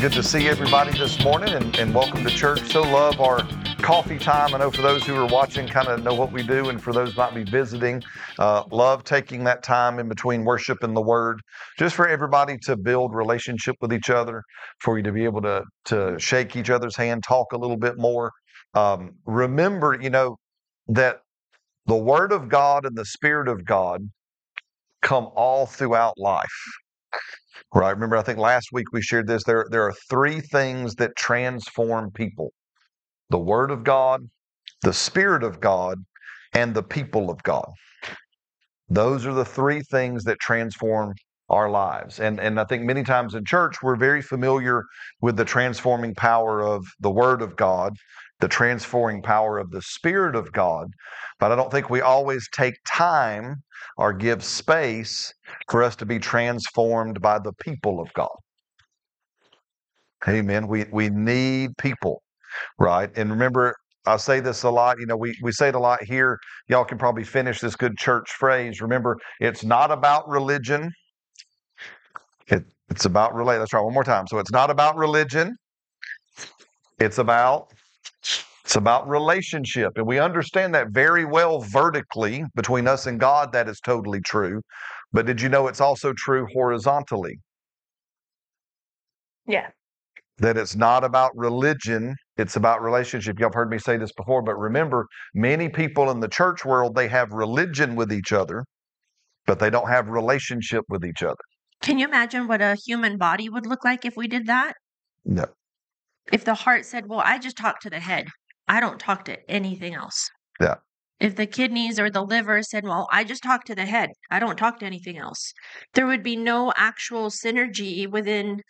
Good to see everybody this morning and, and welcome to church. So love our coffee time. I know for those who are watching, kind of know what we do, and for those might be visiting, uh, love taking that time in between worship and the Word, just for everybody to build relationship with each other, for you to be able to to shake each other's hand, talk a little bit more. Um, remember, you know that the Word of God and the Spirit of God come all throughout life. Right. Remember, I think last week we shared this. There, there are three things that transform people the Word of God, the Spirit of God, and the people of God. Those are the three things that transform our lives. And, and I think many times in church, we're very familiar with the transforming power of the Word of God, the transforming power of the Spirit of God. But I don't think we always take time or give space for us to be transformed by the people of God. Amen. We, we need people, right? And remember, I say this a lot. You know, we, we say it a lot here. Y'all can probably finish this good church phrase. Remember, it's not about religion. It, it's about relate. Let's try one more time. So it's not about religion. It's about it's about relationship. And we understand that very well vertically between us and God. That is totally true. But did you know it's also true horizontally? Yeah. That it's not about religion, it's about relationship. Y'all have heard me say this before, but remember, many people in the church world, they have religion with each other, but they don't have relationship with each other. Can you imagine what a human body would look like if we did that? No. If the heart said, Well, I just talk to the head, I don't talk to anything else. Yeah. If the kidneys or the liver said, Well, I just talk to the head, I don't talk to anything else, there would be no actual synergy within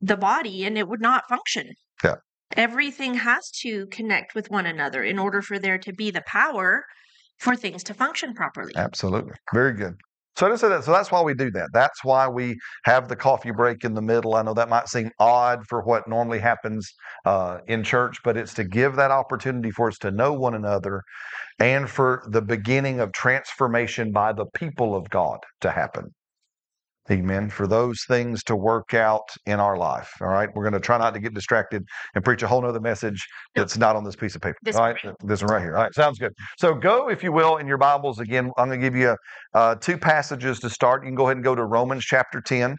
the body and it would not function. Yeah. Everything has to connect with one another in order for there to be the power for things to function properly. Absolutely. Very good. So say that. So that's why we do that. That's why we have the coffee break in the middle. I know that might seem odd for what normally happens uh, in church, but it's to give that opportunity for us to know one another and for the beginning of transformation by the people of God to happen. Amen. For those things to work out in our life. All right. We're going to try not to get distracted and preach a whole nother message that's not on this piece of paper. This all one right. This one right here. All right. Sounds good. So go, if you will, in your Bibles. Again, I'm going to give you uh, two passages to start. You can go ahead and go to Romans chapter 10,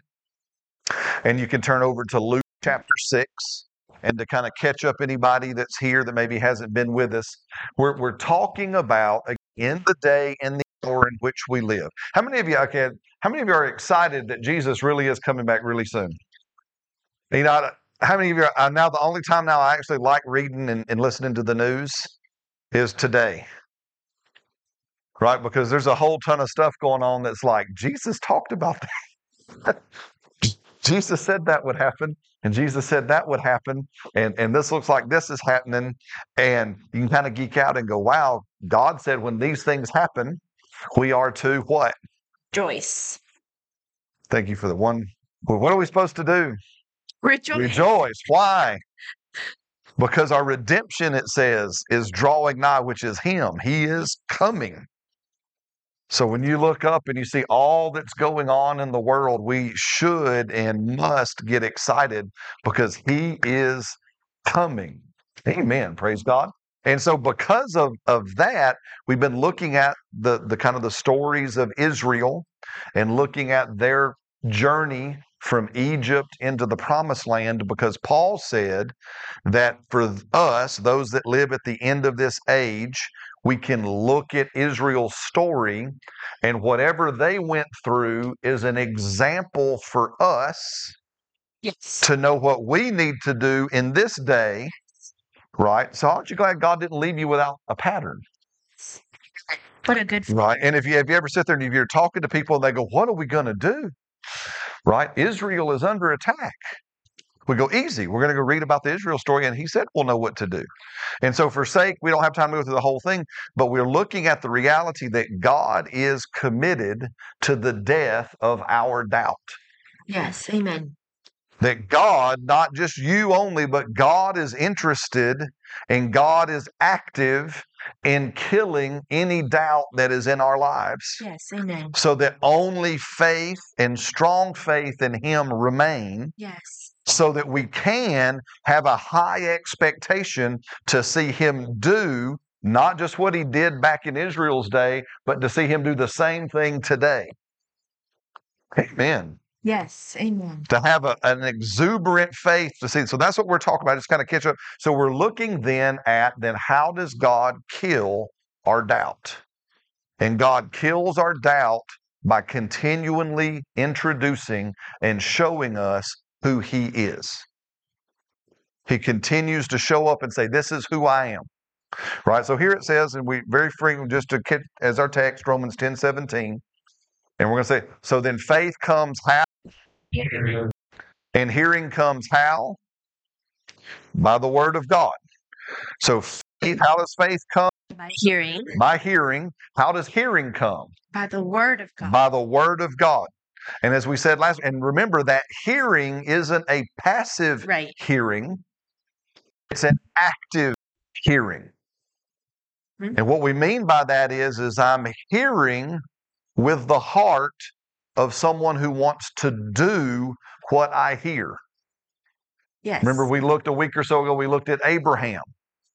and you can turn over to Luke chapter 6. And to kind of catch up anybody that's here that maybe hasn't been with us, we're, we're talking about in the day and the hour in which we live. How many of you, okay, how many of you are excited that Jesus really is coming back really soon? You know, how many of you are uh, now the only time now I actually like reading and, and listening to the news is today. Right? Because there's a whole ton of stuff going on that's like, Jesus talked about that. Jesus said that would happen, and Jesus said that would happen, and, and this looks like this is happening. And you can kind of geek out and go, wow, God said when these things happen, we are to what? Joyce. Thank you for the one. Well, what are we supposed to do? Rejoice. Rejoice. Why? Because our redemption, it says, is drawing nigh, which is Him. He is coming. So when you look up and you see all that's going on in the world, we should and must get excited because He is coming. Amen. Praise God. And so because of, of that, we've been looking at the, the kind of the stories of Israel and looking at their journey from Egypt into the promised land because Paul said that for us, those that live at the end of this age, we can look at Israel's story and whatever they went through is an example for us Yes. to know what we need to do in this day, right? So aren't you glad God didn't leave you without a pattern? What a good Right. And if you have you ever sit there and if you're talking to people and they go, What are we gonna do? Right? Israel is under attack. We go easy. We're going to go read about the Israel story, and he said we'll know what to do. And so, for sake, we don't have time to go through the whole thing, but we're looking at the reality that God is committed to the death of our doubt. Yes. Amen. That God, not just you only, but God is interested and God is active in killing any doubt that is in our lives Yes. Amen. so that only faith and strong faith in Him remain Yes. so that we can have a high expectation to see him do not just what he did back in Israel's day, but to see him do the same thing today. Amen. Yes. Amen. To have a, an exuberant faith to see. So that's what we're talking about. Just kind of catch up. So we're looking then at then how does God kill our doubt? And God kills our doubt by continually introducing and showing us who He is. He continues to show up and say, This is who I am. Right? So here it says, and we very frequently, just to get as our text, Romans 10 17. And we're going to say, So then faith comes how? And hearing comes how? By the word of God. So faith, how does faith come? By hearing. By hearing. How does hearing come? By the word of God. By the word of God. And as we said last, and remember that hearing isn't a passive right. hearing, it's an active hearing. Mm-hmm. And what we mean by that is, is I'm hearing with the heart of someone who wants to do what I hear. Yes. Remember, we looked a week or so ago, we looked at Abraham.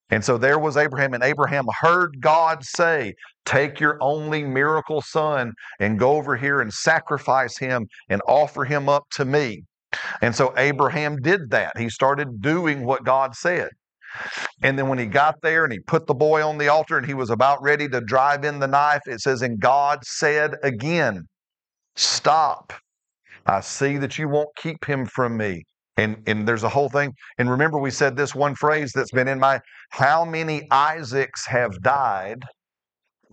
And so there was Abraham, and Abraham heard God say, Take your only miracle son and go over here and sacrifice him and offer him up to me. And so Abraham did that. He started doing what God said. And then when he got there and he put the boy on the altar and he was about ready to drive in the knife, it says, And God said again, Stop. I see that you won't keep him from me. And, and there's a whole thing. And remember, we said this one phrase that's been in my how many Isaacs have died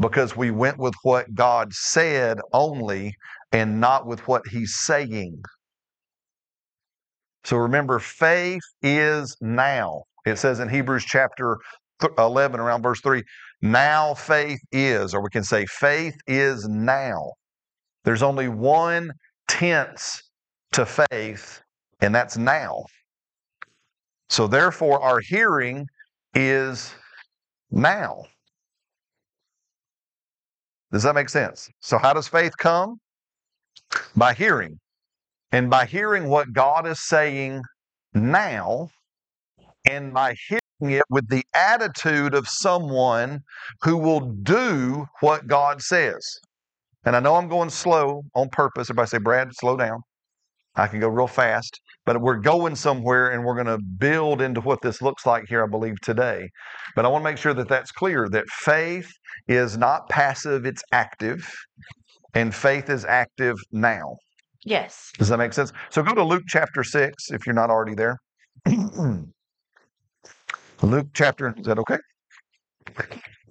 because we went with what God said only and not with what he's saying. So remember, faith is now. It says in Hebrews chapter 11, around verse 3, now faith is, or we can say faith is now. There's only one tense to faith, and that's now. So therefore, our hearing is now. Does that make sense? So, how does faith come? By hearing. And by hearing what God is saying now, and by hearing it with the attitude of someone who will do what God says. And I know I'm going slow on purpose. Everybody say, Brad, slow down. I can go real fast, but we're going somewhere and we're going to build into what this looks like here, I believe, today. But I want to make sure that that's clear that faith is not passive, it's active, and faith is active now. Yes. Does that make sense? So go to Luke chapter 6 if you're not already there. Luke chapter, is that okay?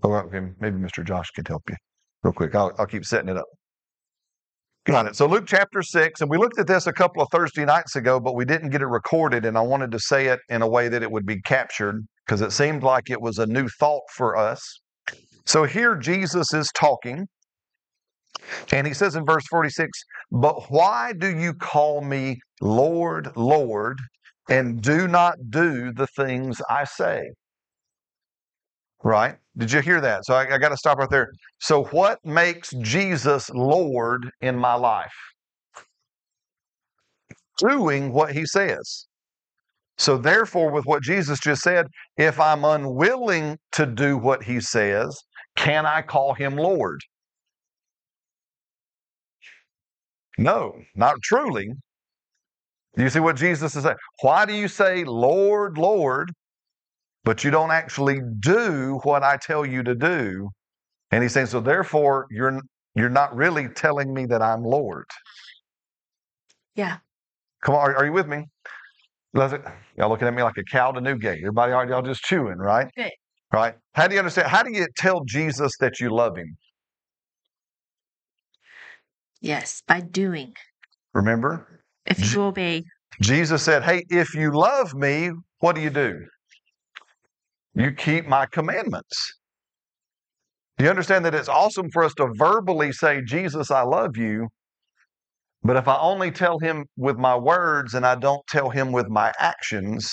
Oh, okay. Maybe Mr. Josh could help you real quick. I'll, I'll keep setting it up. Got it. So Luke chapter 6, and we looked at this a couple of Thursday nights ago, but we didn't get it recorded, and I wanted to say it in a way that it would be captured because it seemed like it was a new thought for us. So here Jesus is talking, and he says in verse 46, But why do you call me Lord, Lord, and do not do the things I say? Right? Did you hear that? So I, I got to stop right there. So, what makes Jesus Lord in my life? Doing what he says. So, therefore, with what Jesus just said, if I'm unwilling to do what he says, can I call him Lord? No, not truly. You see what Jesus is saying? Why do you say, Lord, Lord, but you don't actually do what I tell you to do? And he's saying, so therefore, you're you're not really telling me that I'm Lord. Yeah. Come on, are, are you with me? Y'all looking at me like a cow to Newgate. Everybody, are y'all just chewing, right? Good. Right? How do you understand? How do you tell Jesus that you love him? Yes. By doing. Remember? If you obey. Jesus said, Hey, if you love me, what do you do? You keep my commandments. Do you understand that it's awesome for us to verbally say, Jesus, I love you, but if I only tell him with my words and I don't tell him with my actions,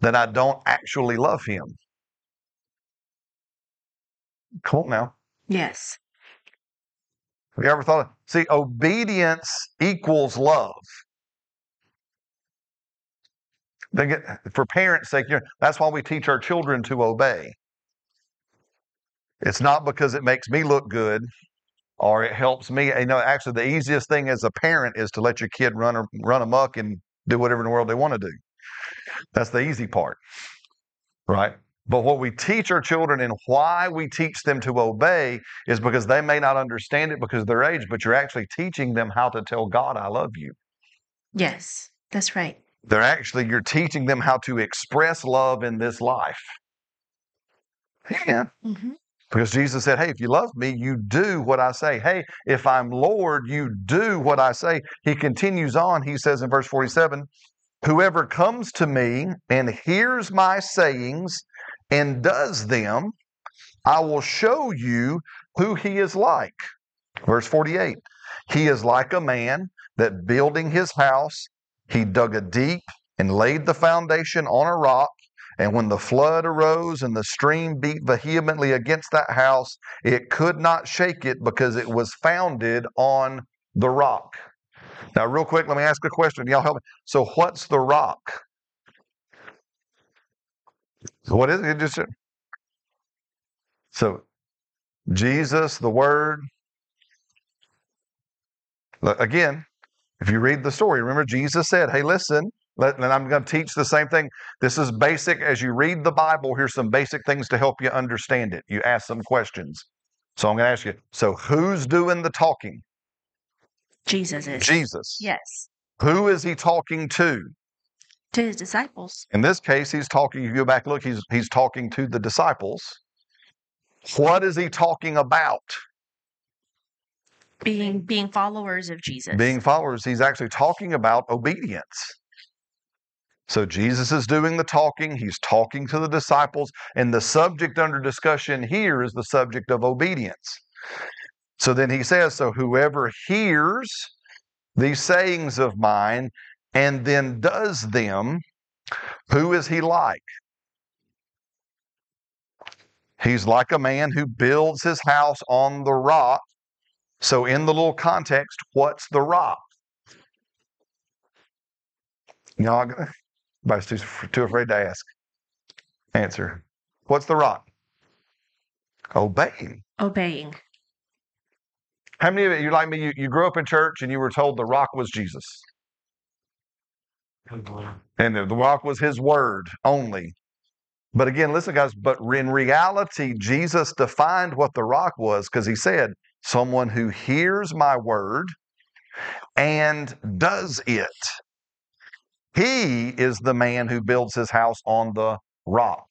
then I don't actually love him. Come on now. Yes. Have you ever thought of see, obedience equals love. They get for parents' sake. That's why we teach our children to obey. It's not because it makes me look good or it helps me. You know, actually, the easiest thing as a parent is to let your kid run run amok and do whatever in the world they want to do. That's the easy part, right? But what we teach our children and why we teach them to obey is because they may not understand it because of their age, but you're actually teaching them how to tell God, I love you. Yes, that's right. They're actually, you're teaching them how to express love in this life. Yeah. hmm Because Jesus said, Hey, if you love me, you do what I say. Hey, if I'm Lord, you do what I say. He continues on. He says in verse 47 Whoever comes to me and hears my sayings and does them, I will show you who he is like. Verse 48 He is like a man that building his house, he dug a deep and laid the foundation on a rock. And when the flood arose and the stream beat vehemently against that house, it could not shake it because it was founded on the rock. Now, real quick, let me ask a question. Y'all help me. So, what's the rock? What is it? It Just so Jesus, the Word. Again, if you read the story, remember Jesus said, "Hey, listen." Let, and I'm going to teach the same thing. This is basic. As you read the Bible, here's some basic things to help you understand it. You ask some questions. So I'm going to ask you. So who's doing the talking? Jesus is. Jesus. Yes. Who is he talking to? To his disciples. In this case, he's talking. If you go back, look, he's he's talking to the disciples. What is he talking about? Being being followers of Jesus. Being followers, he's actually talking about obedience. So Jesus is doing the talking. He's talking to the disciples, and the subject under discussion here is the subject of obedience. So then he says, So whoever hears these sayings of mine and then does them, who is he like? He's like a man who builds his house on the rock. So, in the little context, what's the rock? Y'all, everybody's too, too afraid to ask. Answer. What's the rock? Obeying. Obeying. How many of you, like me, you, you grew up in church and you were told the rock was Jesus? And the, the rock was his word only. But again, listen, guys, but in reality, Jesus defined what the rock was because he said, someone who hears my word and does it. He is the man who builds his house on the rock.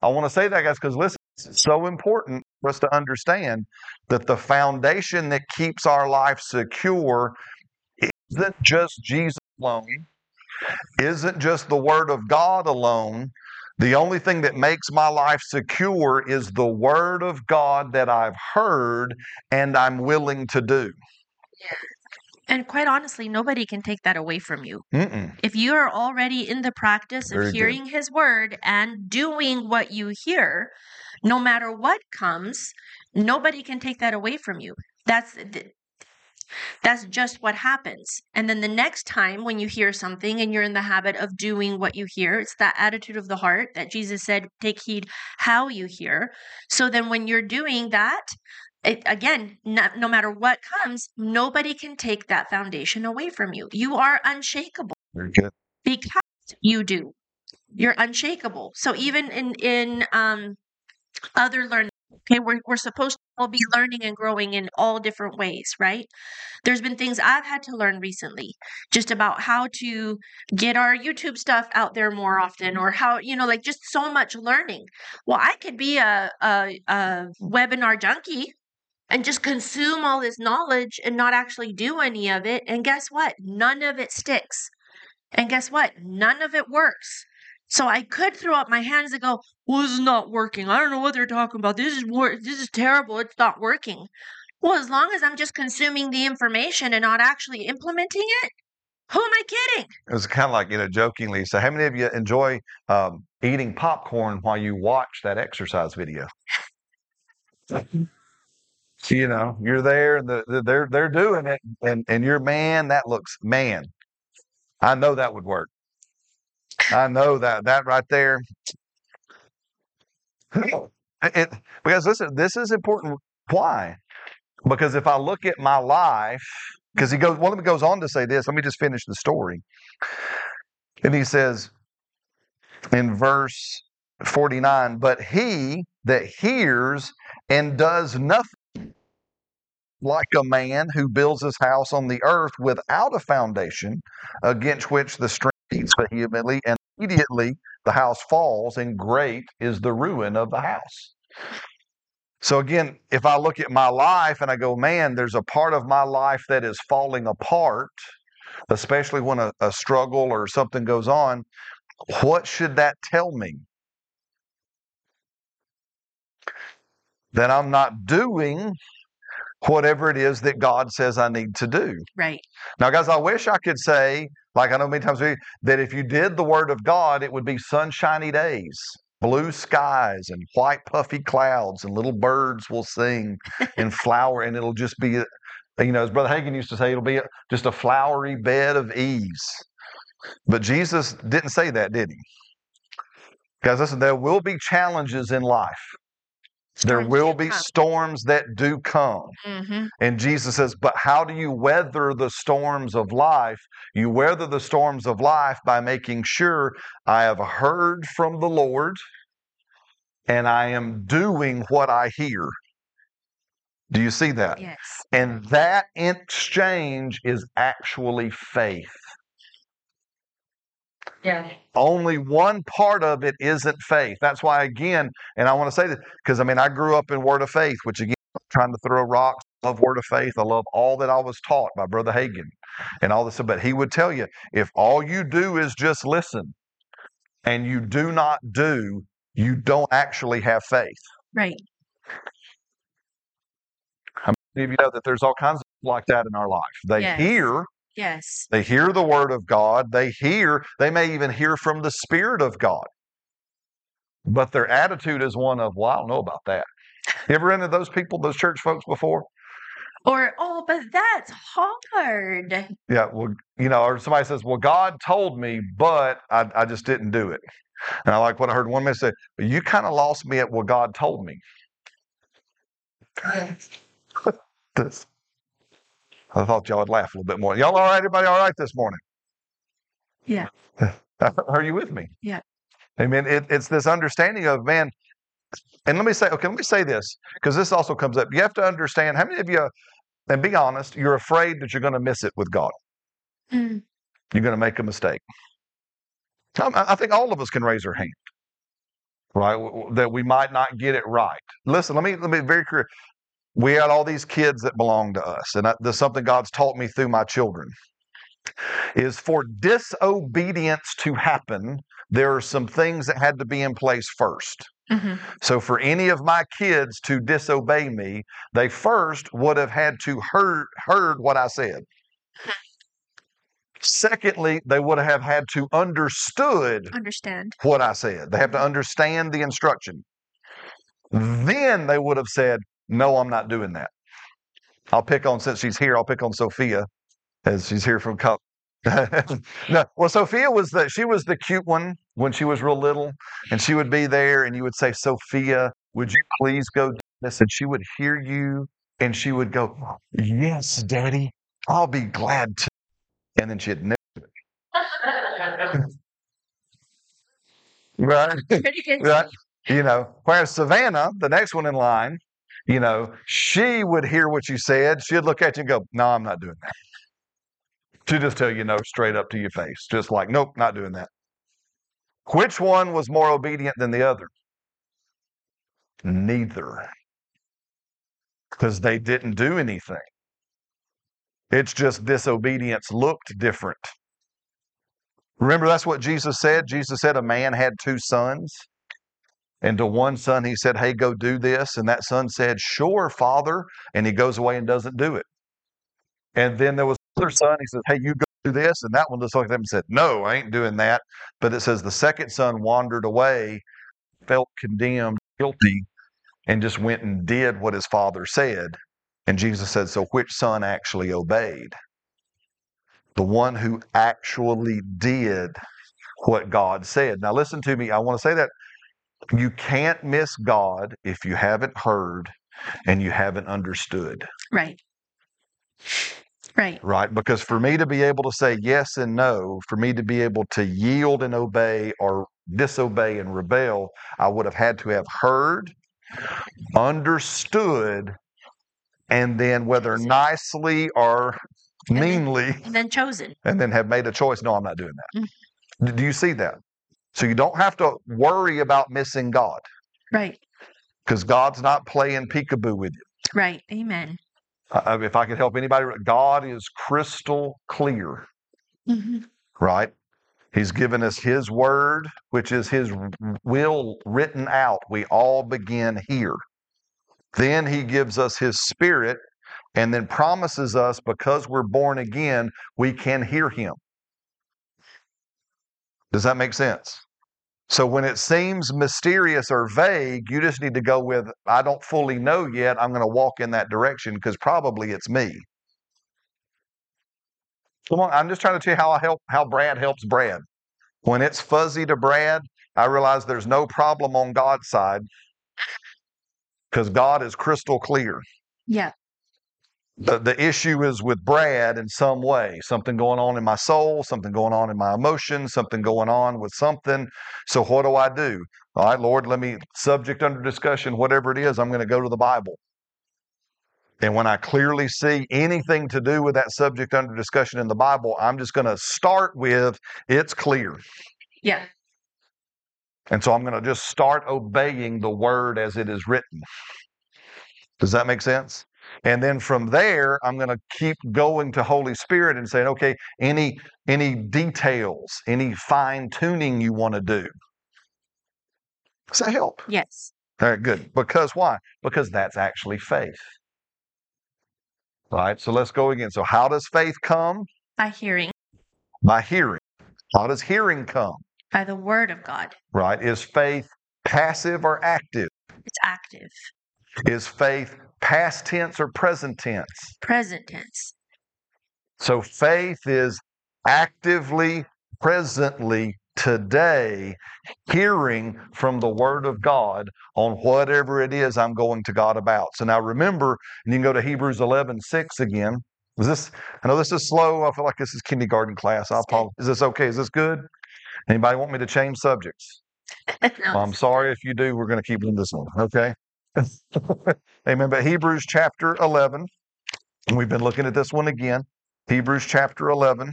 I want to say that, guys, because listen, it's so important for us to understand that the foundation that keeps our life secure isn't just Jesus alone, isn't just the Word of God alone. The only thing that makes my life secure is the Word of God that I've heard and I'm willing to do. And quite honestly, nobody can take that away from you. Mm-mm. If you are already in the practice Very of good. hearing his word and doing what you hear, no matter what comes, nobody can take that away from you. That's th- that's just what happens. And then the next time when you hear something and you're in the habit of doing what you hear, it's that attitude of the heart that Jesus said, take heed how you hear. So then when you're doing that, it, again, no, no matter what comes, nobody can take that foundation away from you. You are unshakable Very good. because you do. You're unshakable. So even in in um other learning, okay, we're we're supposed to all be learning and growing in all different ways, right? There's been things I've had to learn recently, just about how to get our YouTube stuff out there more often, or how you know, like just so much learning. Well, I could be a a, a webinar junkie and just consume all this knowledge and not actually do any of it. And guess what? None of it sticks. And guess what? None of it works. So I could throw up my hands and go, "Well, this is not working. I don't know what they're talking about. This is wor- this is terrible. It's not working." Well, as long as I'm just consuming the information and not actually implementing it, who am I kidding? It was kind of like, you know, jokingly. So, how many of you enjoy um, eating popcorn while you watch that exercise video? so, you know, you're there and the, the- they're they're doing it, and and you're man. That looks man. I know that would work. I know that that right there. It, because listen, this is important. Why? Because if I look at my life, because he goes, one of them goes on to say this. Let me just finish the story. And he says in verse 49, but he that hears and does nothing like a man who builds his house on the earth without a foundation against which the stream beats vehemently and immediately the house falls and great is the ruin of the house. So again, if I look at my life and I go, man, there's a part of my life that is falling apart, especially when a, a struggle or something goes on, what should that tell me? That I'm not doing whatever it is that God says I need to do. Right. Now, guys, I wish I could say, like I know many times we, that if you did the Word of God, it would be sunshiny days, blue skies, and white puffy clouds, and little birds will sing and flower, and it'll just be, you know, as Brother Hagin used to say, it'll be just a flowery bed of ease. But Jesus didn't say that, did he? Guys, listen, there will be challenges in life. There will be come. storms that do come. Mhm. And Jesus says, But how do you weather the storms of life? You weather the storms of life by making sure I have heard from the Lord and I am doing what I hear. Do you see that? Yes. And that exchange is actually faith. Yeah. Only one part of it isn't faith. That's why, again, and I want to say this because I mean, I grew up in Word of Faith, which again, trying to throw rocks. I love Word of Faith. I love all that I was taught by Brother Hagin and all this. But he would tell you if all you do is just listen and you do not do, you don't actually have faith. Right. How many of you know that there's all kinds of like that in our life? They Yes. hear, Yes. they hear the Word of God, they hear, they may even hear from the Spirit of God. But their attitude is one of, well, I don't know about that. You ever run into those people, those church folks before? Or oh, but that's hard. Yeah, well, you know, or somebody says, well, God told me, but I, I just didn't do it. And I like what I heard one man say, "But you kind of lost me at what God told me. This. I thought y'all would laugh a little bit more. Y'all all right? Everybody all right this morning? Yeah. Are you with me? Yeah. Amen. It, it's this understanding of, man, and let me say, okay, let me say this, because this also comes up. You have to understand how many of you, and be honest, you're afraid that you're going to miss it with God. Mm. You're going to make a mistake. I, I think all of us can raise our hand, right? That we might not get it right. Listen, let me let me be very clear. We had all these kids that belonged to us, and there's something God's taught me through my children. Is for disobedience to happen, there are some things that had to be in place first. Mhm. So for any of my kids to disobey me, they first would have had to heard heard what I said. Secondly, they would have had to understood Understand. what I said. They have to understand the instruction. Then they would have said, "No, I'm not doing that." I'll pick on since she's here. I'll pick on Sophia as she's here from Cup. no, well, Sophia was the she was the cute one when she was real little, and she would be there, and you would say, "Sophia, would you please go do this?" And she would hear you, and she would go, "Yes, Daddy, I'll be glad to." And then she'd never, right? Pretty good. Right. You know, whereas Savannah, the next one in line, you know, she would hear what you said. She'd look at you and go, No, I'm not doing that. She'd just tell you no straight up to your face, just like, Nope, not doing that. Which one was more obedient than the other? Neither. Because they didn't do anything. It's just disobedience looked different. Remember, that's what Jesus said. Jesus said a man had two sons. And to one son, he said, Hey, go do this. And that son said, Sure, father. And he goes away and doesn't do it. And then there was another son, he says, Hey, you go do this. And that one just looked at him and said, No, I ain't doing that. But it says the second son wandered away, felt condemned, guilty, and just went and did what his father said. And Jesus said, So which son actually obeyed? The one who actually did what God said. Now, listen to me. I want to say that you can't miss God if you haven't heard and you haven't understood, Right. Right. right? Because for me to be able to say yes and no, for me to be able to yield and obey or disobey and rebel, I would have had to have heard, understood, and then whether nicely or And then- meanly, And then chosen. and then have made a choice. No, I'm not doing that. Mm. D- Do you see that? So you don't have to worry about missing God Right. because God's not playing peekaboo with you. Right. Amen. Uh, if I could help anybody, God is crystal clear, hmm right? He's given us His word, which is His will written out. We all begin here. Then He gives us His Spirit and then promises us because we're born again, we can hear Him. Does that make sense? So when it seems mysterious or vague, you just need to go with, I don't fully know yet. I'm going to walk in that direction because probably it's me. Come on, I'm just trying to tell you how I help how Brad helps Brad. When it's fuzzy to Brad, I realize there's no problem on God's side because God is crystal clear. Yeah. The, the issue is with Brad in some way, something going on in my soul, something going on in my emotions, something going on with something. So what do I do? All right, Lord, let me subject under discussion, whatever it is, I'm going to go to the Bible. And when I clearly see anything to do with that subject under discussion in the Bible, I'm just going to start with it's clear. Yeah. And so I'm going to just start obeying the word as it is written. Does that make sense? And then from there, I'm going to keep going to Holy Spirit and saying, okay, any any details, any fine tuning you want to do. Does that help? Yes. All right, good. Because why? Because that's actually faith. Right? So let's go again. So how does faith come? By hearing, By hearing. How does hearing come? by the word of God. Right? Is faith passive or active? It's active, Is faith past tense or present tense? present tense. So faith is actively, presently, today, hearing from the Word of God on whatever it is I'm going to God about. So now remember, and you can go to Hebrews 11 6 again. Is this, I know this is slow. I feel like this is kindergarten class. I It's good. apologize. Is this okay? Is this good? Anybody want me to change subjects? No, Well, I'm sorry if you do. We're going to keep doing this one. Okay. Amen. But Hebrews chapter 11, and we've been looking at this one again. Hebrews chapter 11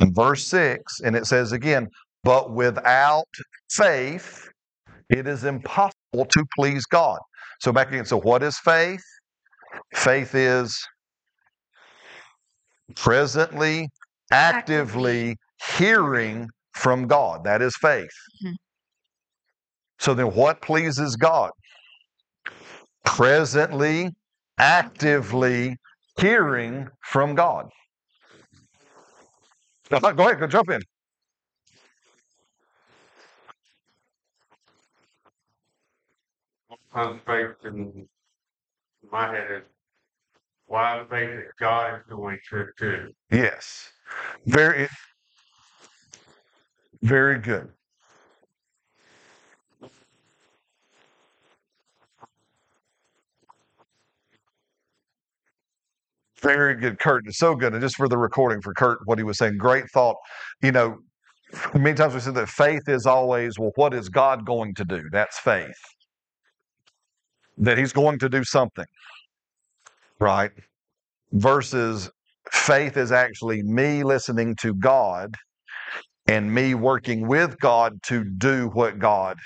and verse 6, and it says again, but without faith, it is impossible to please God. So back again. So what is faith? Faith is presently, actively hearing from God. That is faith. Mhm. So then what pleases God? Presently, actively hearing from God. Uh-huh, go ahead, go jump in. One faith in my head is why faith that God is doing to do. Yes. Very very good. Very good, Kurt. It's so good. And just for the recording for Kurt, what he was saying, great thought. You know, many times we said that faith is always, well, what is God going to do? That's faith. That he's going to do something, right? Versus faith is actually me listening to God and me working with God to do what God.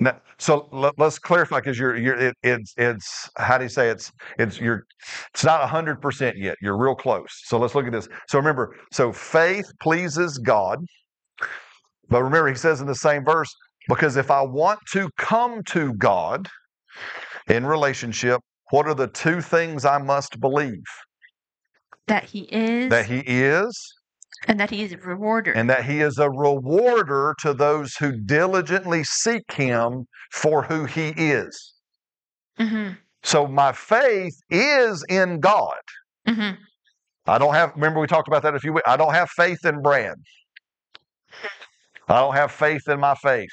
Now, so let, us clarify because you're you're it, it's it's how do you say it's it's you're it's not hundred percent yet. You're real close. So let's look at this. So remember, so faith pleases God, but remember he says in the same verse because if I want to come to God in relationship, what are the two things I must believe? That he is, That he is and that he is a rewarder. and that he is a rewarder to those who diligently seek him for who he is. hmm So my faith is in God. hmm I don't have, remember we talked about that a few weeks. I don't have faith in bread. I don't have faith in my faith.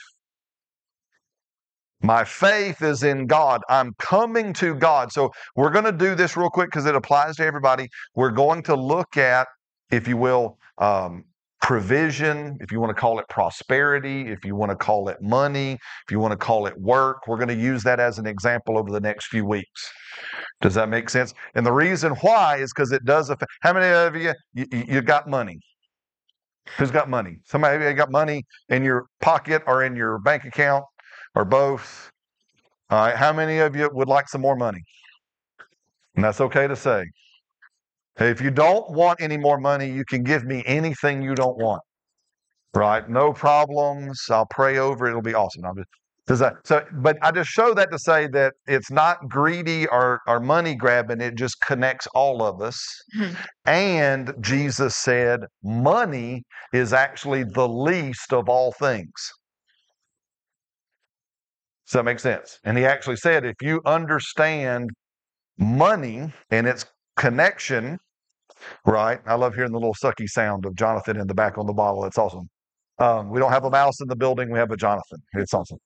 My faith is in God. I'm coming to God. So we're going to do this real quick because it applies to everybody. We're going to look at, if you will, um, provision, if you want to call it prosperity, if you want to call it money, if you want to call it work. We're going to use that as an example over the next few weeks. Does that make sense? And the reason why is because it does affect. How many of you, you you got money? Who's got money? Somebody got money in your pocket or in your bank account or both? All right. How many of you would like some more money? And that's okay to say. Hey, if you don't want any more money, you can give me anything you don't want. Right? No problems. I'll pray over it. It'll be awesome. I'm just, does that so but I just show that to say that it's not greedy or, or money grabbing, it just connects all of us. Mhm. And Jesus said money is actually the least of all things. Does that make sense? And he actually said if you understand money and its connection, right? I love hearing the little sucky sound of Jonathan in the back on the bottle. It's awesome. Um, we don't have a mouse in the building, we have a Jonathan. It's awesome.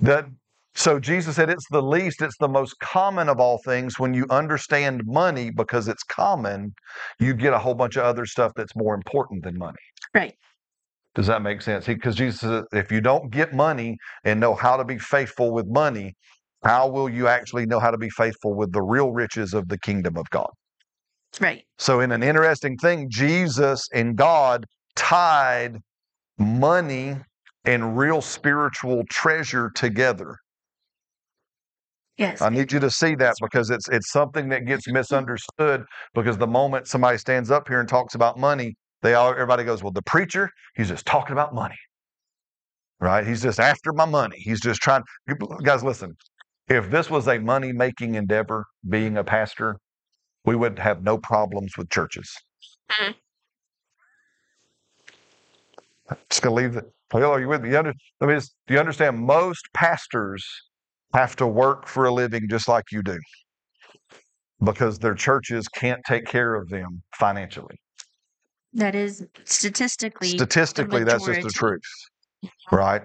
That so Jesus said it's the least, it's the most common of all things. When you understand money because it's common, you get a whole bunch of other stuff that's more important than money. Right. Does that make sense? Because Jesus said, if you don't get money and know how to be faithful with money, how will you actually know how to be faithful with the real riches of the kingdom of God? Right. So, in an interesting thing, Jesus and God tied money and real spiritual treasure together. Yes. I need you to see that because it's it's something that gets misunderstood because the moment somebody stands up here and talks about money, they all everybody goes, "Well, the preacher, he's just talking about money." Right? He's just after my money. He's just trying Guys, listen. If this was a money-making endeavor being a pastor, we would have no problems with churches. Mhm. Just gonna leave it. Phil, are you with me? You under, let me just, do you understand? Most pastors have to work for a living just like you do because their churches can't take care of them financially. That is statistically. Statistically, that's just the truth, right?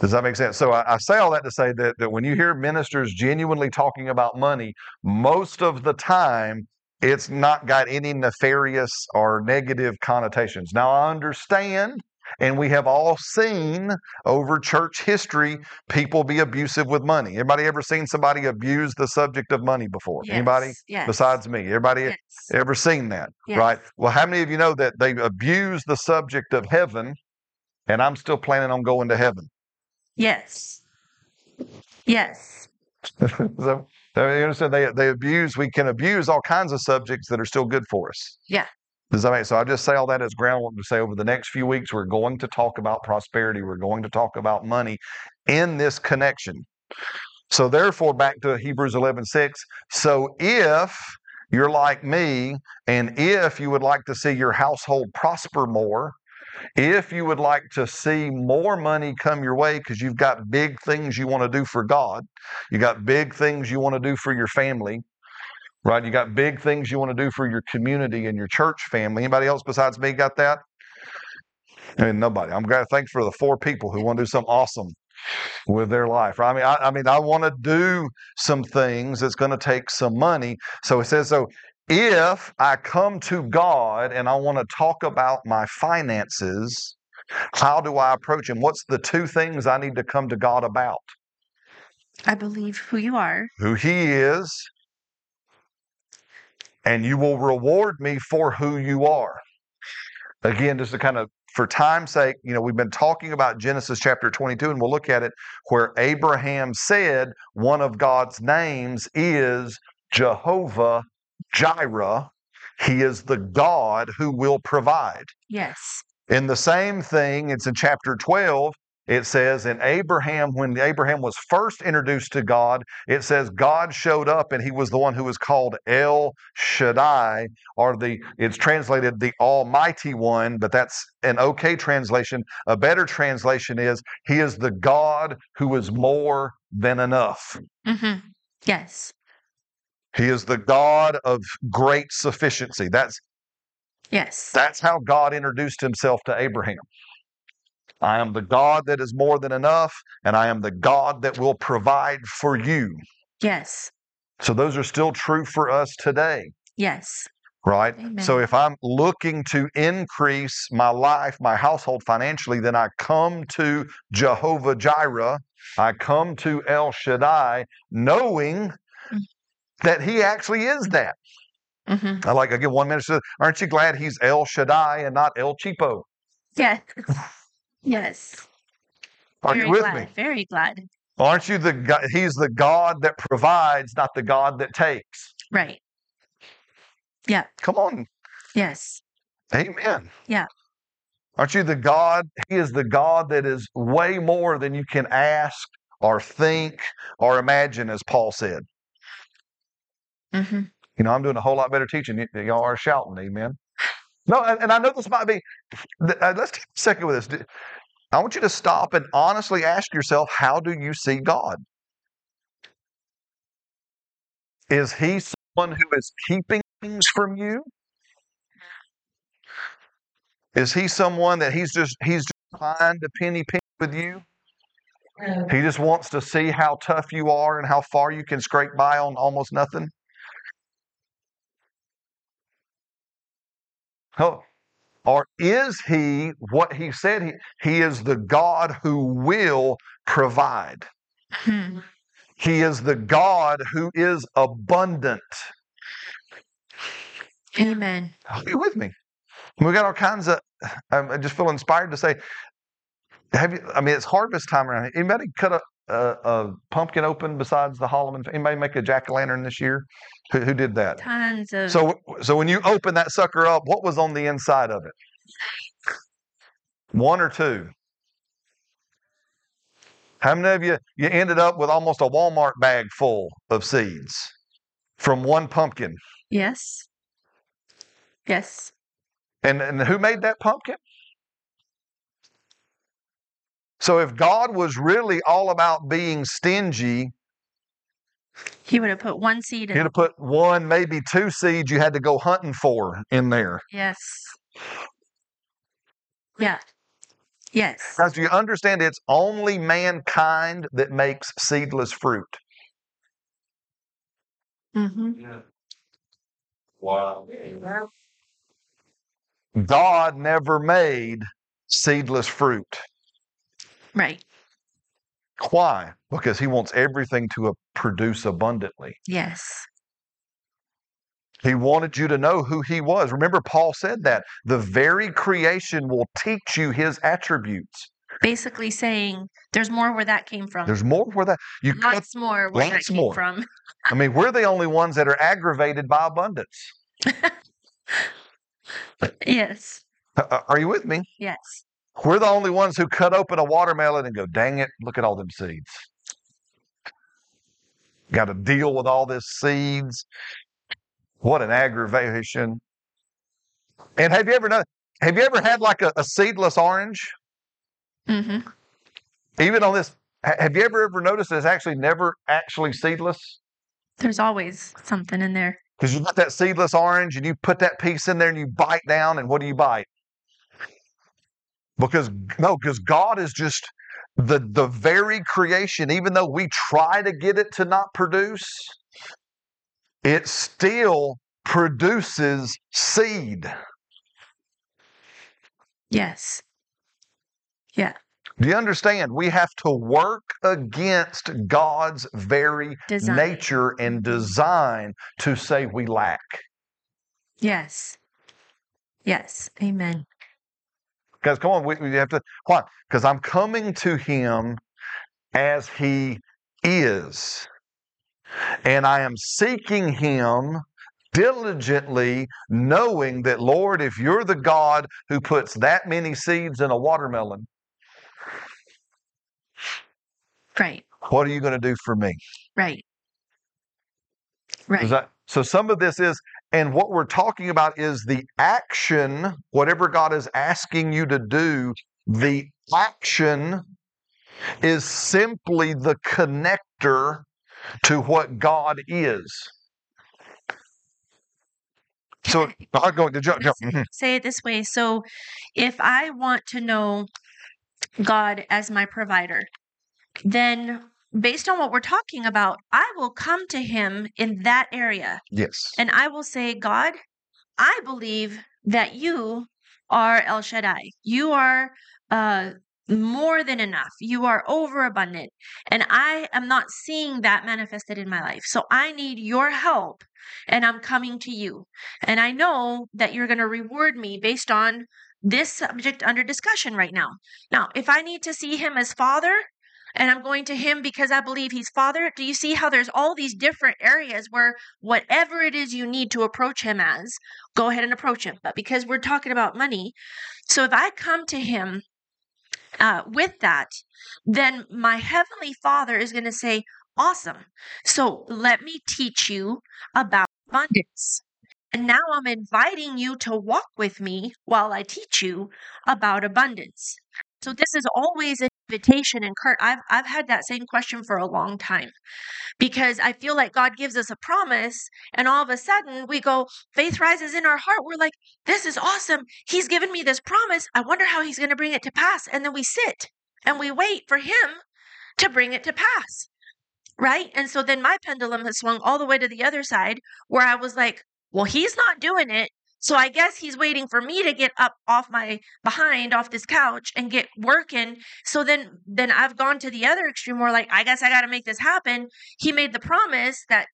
Does that make sense? So I, I say all that to say that, that when you hear ministers genuinely talking about money, most of the time it's not got any nefarious or negative connotations. Now I understand, and we have all seen over church history people be abusive with money. Anybody ever seen somebody abuse the subject of money before? Anybody Yes, yes, besides me? Everybody Yes. ever seen that? Yes. Right? Well, how many of you know that they abuse the subject of heaven, and I'm still planning on going to heaven? Yes. Yes. so, so you understand they they abuse. We can abuse all kinds of subjects that are still good for us. Yeah. Does that make so? I just say all that as groundwork to say over the next few weeks we're going to talk about prosperity. We're going to talk about money in this connection. So therefore, back to Hebrews 11:6. So if you're like me, and if you would like to see your household prosper more, if you would like to see more money come your way because you've got big things you want to do for God, you got big things you want to do for your family, right? You got big things you want to do for your community and your church family. Anybody else besides me got that? I mean, nobody. I'm glad. Thanks for the four people who want to do something awesome with their life. Right? I mean, I, I mean, I want to do some things that's going to take some money. So it says, so if I come to God and I want to talk about my finances, how do I approach Him? What's the two things I need to come to God about? I believe who you are. Who He is, and you will reward me for who you are. Again, just to kind of, for time's sake, you know, we've been talking about Genesis chapter 22, and we'll look at it where Abraham said one of God's names is Jehovah Jireh. He is the God who will provide. Yes. In the same thing, it's in chapter 12. It says in Abraham, when Abraham was first introduced to God, it says God showed up and he was the one who was called El Shaddai, or the it's translated the Almighty One, but that's an okay translation. A better translation is He is the God who is more than enough. hmm Yes. He is the God of great sufficiency. That's Yes. that's how God introduced himself to Abraham. I am the God that is more than enough, and I am the God that will provide for you. Yes. So those are still true for us today, Yes. right? Amen. So if I'm looking to increase my life, my household financially, then I come to Jehovah Jireh, I come to El Shaddai, knowing. That He actually is that. hmm I like, I get one minute, aren't you glad He's El Shaddai and not El Cheapo? Yes. yes. Are Very you with glad. me? Very glad. Aren't you the God? He's the God that provides, not the God that takes. Right. Yeah. Come on. Yes. Amen. Yeah. Aren't you the God? He is the God that is way more than you can ask or think or imagine, as Paul said. Hmm You know, I'm doing a whole lot better teaching. Y- Y'all are shouting, amen. No, and, and I know this might be, uh, let's take a second with this. I want you to stop and honestly ask yourself, how do you see God? Is he someone who is keeping things from you? Is he someone that he's just he's just trying to penny pinch with you? He just wants to see how tough you are and how far you can scrape by on almost nothing. Oh, or is he what he said he, he is the God who will provide? Hmm. He is the God who is abundant. Amen. Are you with me? We got all kinds of. I just feel inspired to say, have you? I mean, it's harvest time around here. Anybody cut a, Uh, a, a pumpkin open besides the Holloman? Anybody make a jack o' lantern this year? Who, who did that? Tons of So, so when you open that sucker up, what was on the inside of it? One or two? How many of you you ended up with almost a Walmart bag full of seeds from one pumpkin? yes. Yes. And, and who made that pumpkin? So if God was really all about being stingy, He would have put one seed he'd have put one, maybe two seeds you had to go hunting for in there. Yes. Yeah. Yes. Guys, do you understand it's only mankind that makes seedless fruit? Mm-hmm. Yeah. Wow. God never made seedless fruit. Right. Why? Because he wants everything to produce abundantly. Yes. He wanted you to know who he was. Remember, Paul said that the very creation will teach you his attributes. Basically saying there's more where that came from. There's more where that you cut. Lots more where Lots that came more. from. I mean, we're the only ones that are aggravated by abundance. Yes. Uh, uh, Are you with me? Yes. We're the only ones who cut open a watermelon and go, dang it, look at all them seeds. Got to deal with all this seeds. What an aggravation. And have you ever done, have you ever had like a, a seedless orange? hmm Even on this, have you ever ever noticed it's actually never actually seedless? There's always something in there. Because you got that seedless orange and you put that piece in there and you bite down, and what do you bite? Because no, because God is just the the very creation, even though we try to get it to not produce, it still produces seed. Yes. Yeah. Do you understand? We have to work against God's very Design. nature and mm-hmm. design to say we lack. Yes. Yes. Amen. Guys, come on, we, we have to. Why? Because I'm coming to Him as He is. And I am seeking Him diligently, knowing that, Lord, if you're the God who puts that many seeds in a watermelon, Right. what are you going to do for me? Right. Right. that- so some of this is, and what we're talking about is the action, whatever God is asking you to do, the action is simply the connector to what God is. So I'll go. You, Let's yeah, mhm. say it this way. So if I want to know God as my provider, then based on what we're talking about, I will come to him in that area Yes. and I will say, God, I believe that you are El Shaddai. You are uh, more than enough. You are overabundant. And I am not seeing that manifested in my life. So I need your help. And I'm coming to you. And I know that you're going to reward me based on this subject under discussion right now. Now, if I need to see him as father, and I'm going to him because I believe he's father. Do you see how there's all these different areas where whatever it is you need to approach him as, go ahead and approach him. But because we're talking about money, so if I come to him uh, with that, then my heavenly father is going to say, Awesome. So let me teach you about abundance. And now I'm inviting you to walk with me while I teach you about abundance. So this is always an invitation. And Kurt, I've I've had that same question for a long time because I feel like God gives us a promise, and all of a sudden we go, faith rises in our heart. We're like, this is awesome. He's given me this promise. I wonder how he's going to bring it to pass. And then we sit and we wait for him to bring it to pass. Right. And so then my pendulum has swung all the way to the other side where I was like, well, he's not doing it. So I guess he's waiting for me to get up off my behind off this couch and get working. So then then I've gone to the other extreme where like I guess I got to make this happen. He made the promise that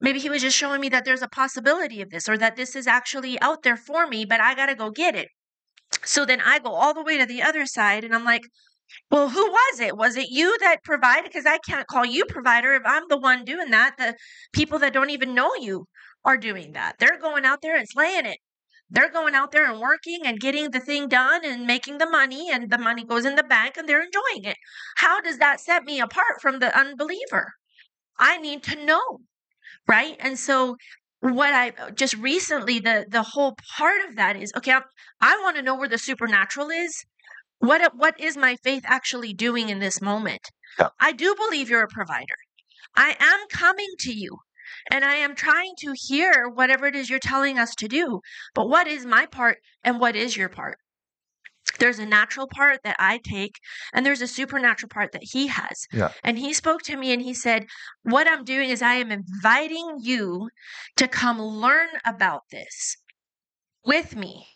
maybe he was just showing me that there's a possibility of this or that this is actually out there for me, but I got to go get it. So then I go all the way to the other side and I'm like, well, who was it? Was it you that provided? Because I can't call you provider if I'm the one doing that. The people that don't even know you are doing that. They're going out there and slaying it. They're going out there and working and getting the thing done and making the money, and the money goes in the bank and they're enjoying it. How does that set me apart from the unbeliever? I need to know, right? And so, what I uh, just recently the the whole part of that is okay. I'm, I want to know where the supernatural is. What uh, what is my faith actually doing in this moment? Yeah. I do believe you're a provider. I am coming to you. And I am trying to hear whatever it is you're telling us to do. But what is my part and what is your part? There's a natural part that I take, and there's a supernatural part that he has. Yeah. And he spoke to me and he said, What I'm doing is I am inviting you to come learn about this with me,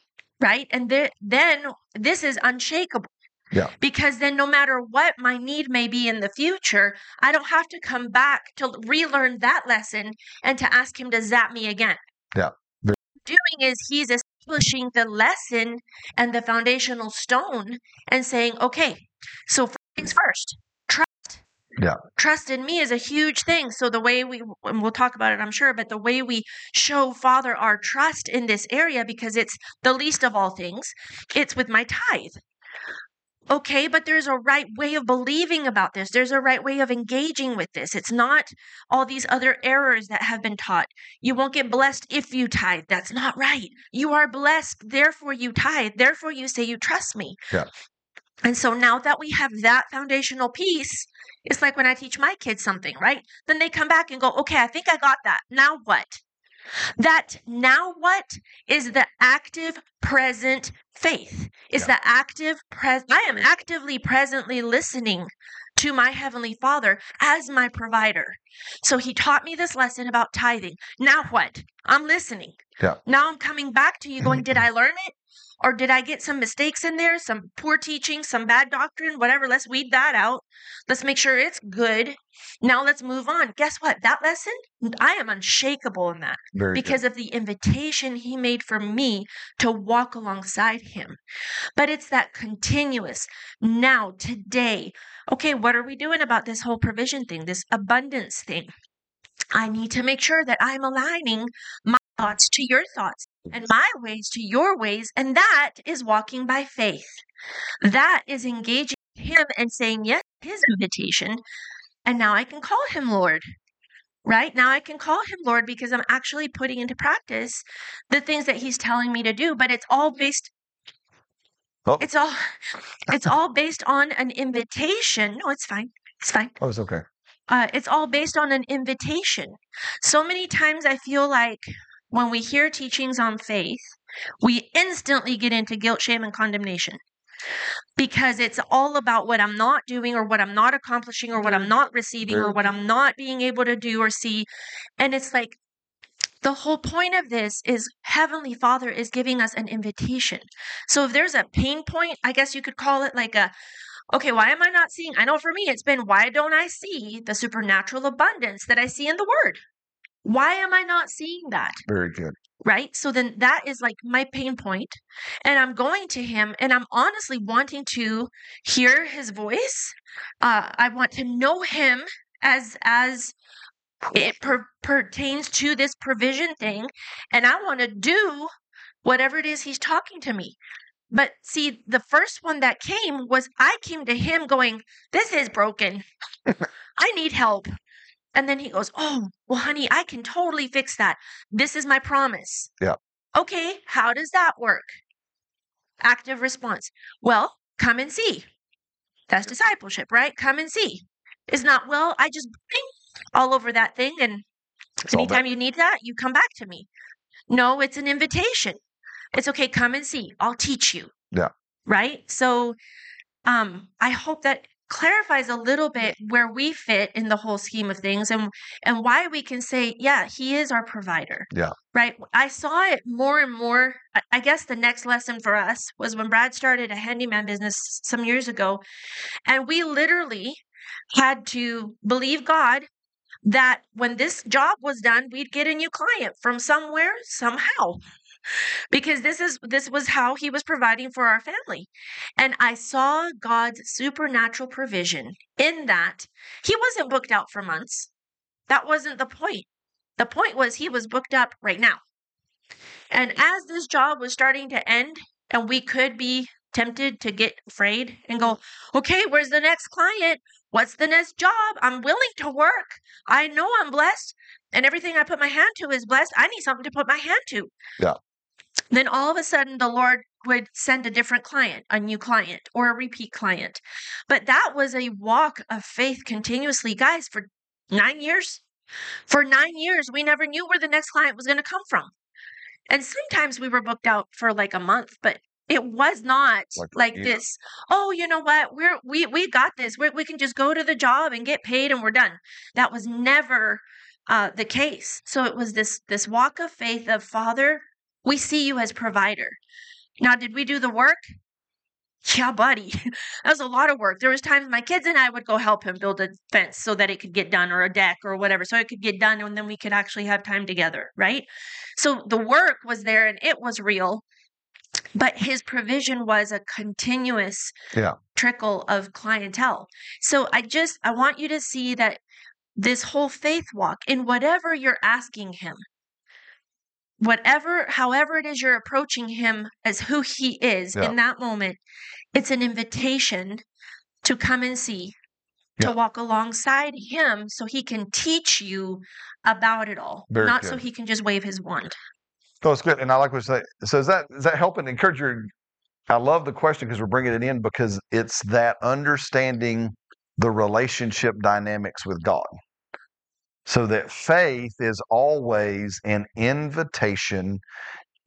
right? And th- then this is unshakable. Yeah. Because then, no matter what my need may be in the future, I don't have to come back to relearn that lesson and to ask him to zap me again. Yeah. What he's doing is he's establishing the lesson and the foundational stone and saying, okay, so first things first, trust. Yeah. Trust in me is a huge thing. So the way we, and we'll talk about it, I'm sure, but the way we show Father our trust in this area, because it's the least of all things, it's with my tithe. Okay, but there's a right way of believing about this. There's a right way of engaging with this. It's not all these other errors that have been taught. You won't get blessed if you tithe. That's not right. You are blessed, therefore you tithe. Therefore you say you trust me. Yeah. And so now that we have that foundational piece, it's like when I teach my kids something, right? Then they come back and go, okay, I think I got that. Now what? That now what is the active present faith. Is Yeah. the active pres I am actively presently listening to my heavenly father as my provider. So he taught me this lesson about tithing. Now what? I'm listening. Yeah. Now I'm coming back to you going, did I learn it? Or did I get some mistakes in there, some poor teaching, some bad doctrine, whatever? Let's weed that out. Let's make sure it's good. Now let's move on. Guess what? That lesson, I am unshakable in that Very good. because of the invitation he made for me to walk alongside him. But it's that continuous now, today. Okay, what are we doing about this whole provision thing, this abundance thing? I need to make sure that I'm aligning my thoughts to your thoughts and my ways to your ways. And that is walking by faith. That is engaging him and saying yes to his invitation. And now I can call him Lord. Right now, I can call him Lord because I'm actually putting into practice the things that he's telling me to do. But it's all based. Oh. It's all. It's all based on an invitation. No, it's fine. It's fine. Oh, it's okay. Uh, it's all based on an invitation. So many times I feel like when we hear teachings on faith, we instantly get into guilt, shame, and condemnation because it's all about what I'm not doing or what I'm not accomplishing or what I'm mm-hmm. not receiving or what I'm not being able to do or see. And it's like the whole point of this is Heavenly Father is giving us an invitation. So if there's a pain point, I guess you could call it like a okay, why am I not seeing? I know for me it's been why don't I see the supernatural abundance that I see in the Word? Why am I not seeing that? Very good. right? So then that is like my pain point, and I'm going to him, and I'm honestly wanting to hear his voice. Uh, I want to know him as as it per- pertains to this provision thing, and I want to do whatever it is he's talking to me. But see, the first one that came was I came to him going, "This is broken. I need help." And then he goes, Oh, well, honey, I can totally fix that. This is my promise. Yeah. Okay, how does that work? Active response. Well, come and see. That's discipleship, right? Come and see. It's not, well, I just all over that thing. And It's anytime you need that, you come back to me. No, it's an invitation. It's okay, come and see. I'll teach you. Yeah. Right? So um I hope that clarifies a little bit where we fit in the whole scheme of things and and why we can say yeah he is our provider Yeah. right? I saw it more and more I- i guess the next lesson for us was when brad started a handyman business some years ago and we literally had to believe god that when this job was done we'd get a new client from somewhere somehow because this is this was how he was providing for our family. And i saw god's supernatural provision in that he wasn't booked out for months. That wasn't the point. The point was he was booked up right now. And as this job was starting to end and we could be tempted to get afraid and go okay where's the next client? What's the next job? I'm willing to work. I know i'm blessed. And everything i put my hand to is blessed. I need something to put my hand to. Yeah. Then all of a sudden the lord would send a different client a new client or a repeat client. But that was a walk of faith continuously. Guys for nine years? For nine years we never knew where the next client was going to come from. And sometimes we were booked out for like a month but it was not Like like, this oh you know what? We're we we got this. We're, we can just go to the job and get paid and we're done. That was never uh, the case. So it was this this walk of faith of father we see you as provider. Now did we do the work? Yeah buddy. That was a lot of work. There was times my kids and i would go help him build a fence so that it could get done or a deck or whatever so it could get done and then we could actually have time together right? So the work was there and it was real but his provision was a continuous Yeah. trickle of clientele. So i just i want you to see that this whole faith walk in whatever you're asking him whatever however it is you're approaching him as who he is Yeah. in that moment it's an invitation to come and see to walk alongside him so he can teach you about it all Very not so he can just wave his wand Oh, it's good. And I like what you say. So is that is that helping encourage your? I love the question because we're bringing it in because it's that understanding the relationship dynamics with God. So that faith is always an invitation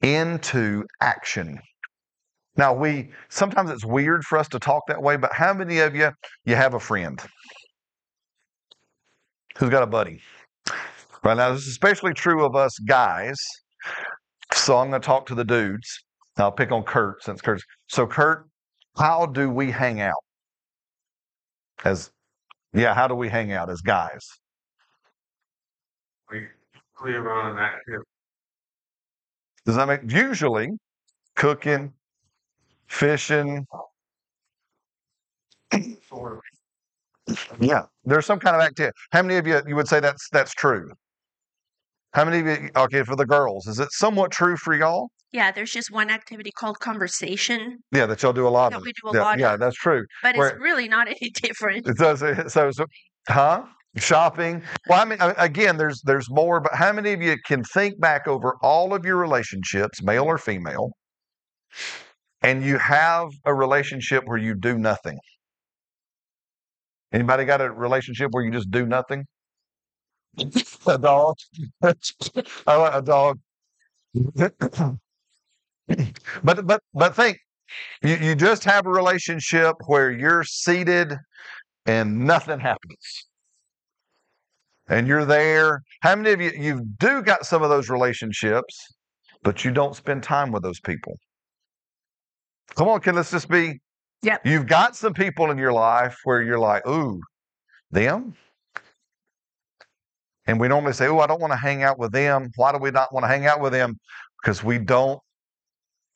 into action. Now we sometimes it's weird for us to talk that way, but how many of you you have a friend who's got a buddy? Right now, this is especially true of us guys. So I'm going to talk to the dudes. I'll pick on Kurt since Kurt's. So Kurt, how do we hang out? As yeah, how do we hang out as guys? We clear on and active. Does that make usually cooking, fishing? Sort of. Yeah, there's some kind of activity. How many of you you would say that's that's true? How many of you? Okay, for the girls, is it somewhat true for y'all? yeah there's just one activity called conversation Yeah, that y'all do a lot that of. we do a yeah, lot yeah, of that's true. but where- it's really not any different It does. So, so, huh? Shopping. Well, I mean, again, there's there's more, but how many of you can think back over all of your relationships, male or female, and you have a relationship where you do nothing? Anybody got a relationship where you just do nothing? a dog. I like a dog. but but but think you, you just have a relationship where you're seated and nothing happens and you're there how many of you you do got some of those relationships but you don't spend time with those people come on can let's just be Yep. you've got some people in your life where you're like ooh them and we normally say oh i don't want to hang out with them why do we not want to hang out with them because we don't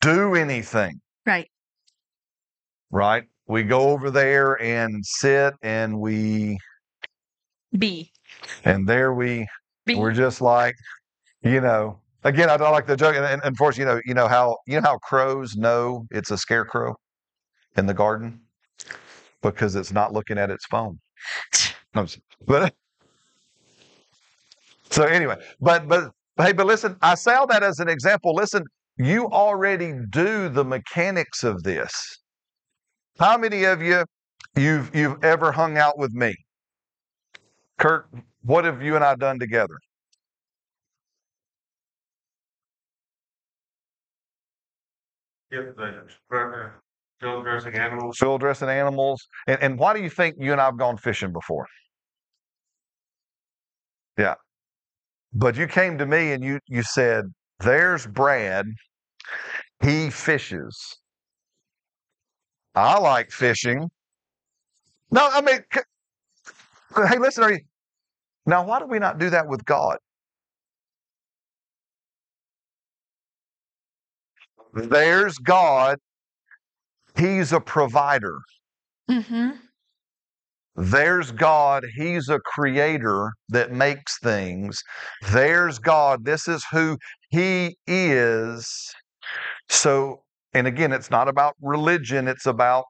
do anything Right. right? We go over there and sit and we B. and there we we're just like, you know, again, I don't like the joke. And, and of course, you know, you know how you know how crows know it's a scarecrow in the garden because it's not looking at its phone. No, but so anyway, but but hey, but listen, I say all that as an example. Listen, you already do the mechanics of this. How many of you you've you've ever hung out with me? Kurt, what have you and I done together? Get the field dressing animals. Field dressing animals. And, and why do you think you and I have gone fishing before? Yeah. But you came to me and you you said, There's Brad. He fishes. I like fishing. No, I mean, hey, listen, are you now why do we not do that with God? There's God. He's a provider. Mm-hmm. There's God. He's a creator that makes things. There's God. This is who He is. So, and again, it's not about religion, it's about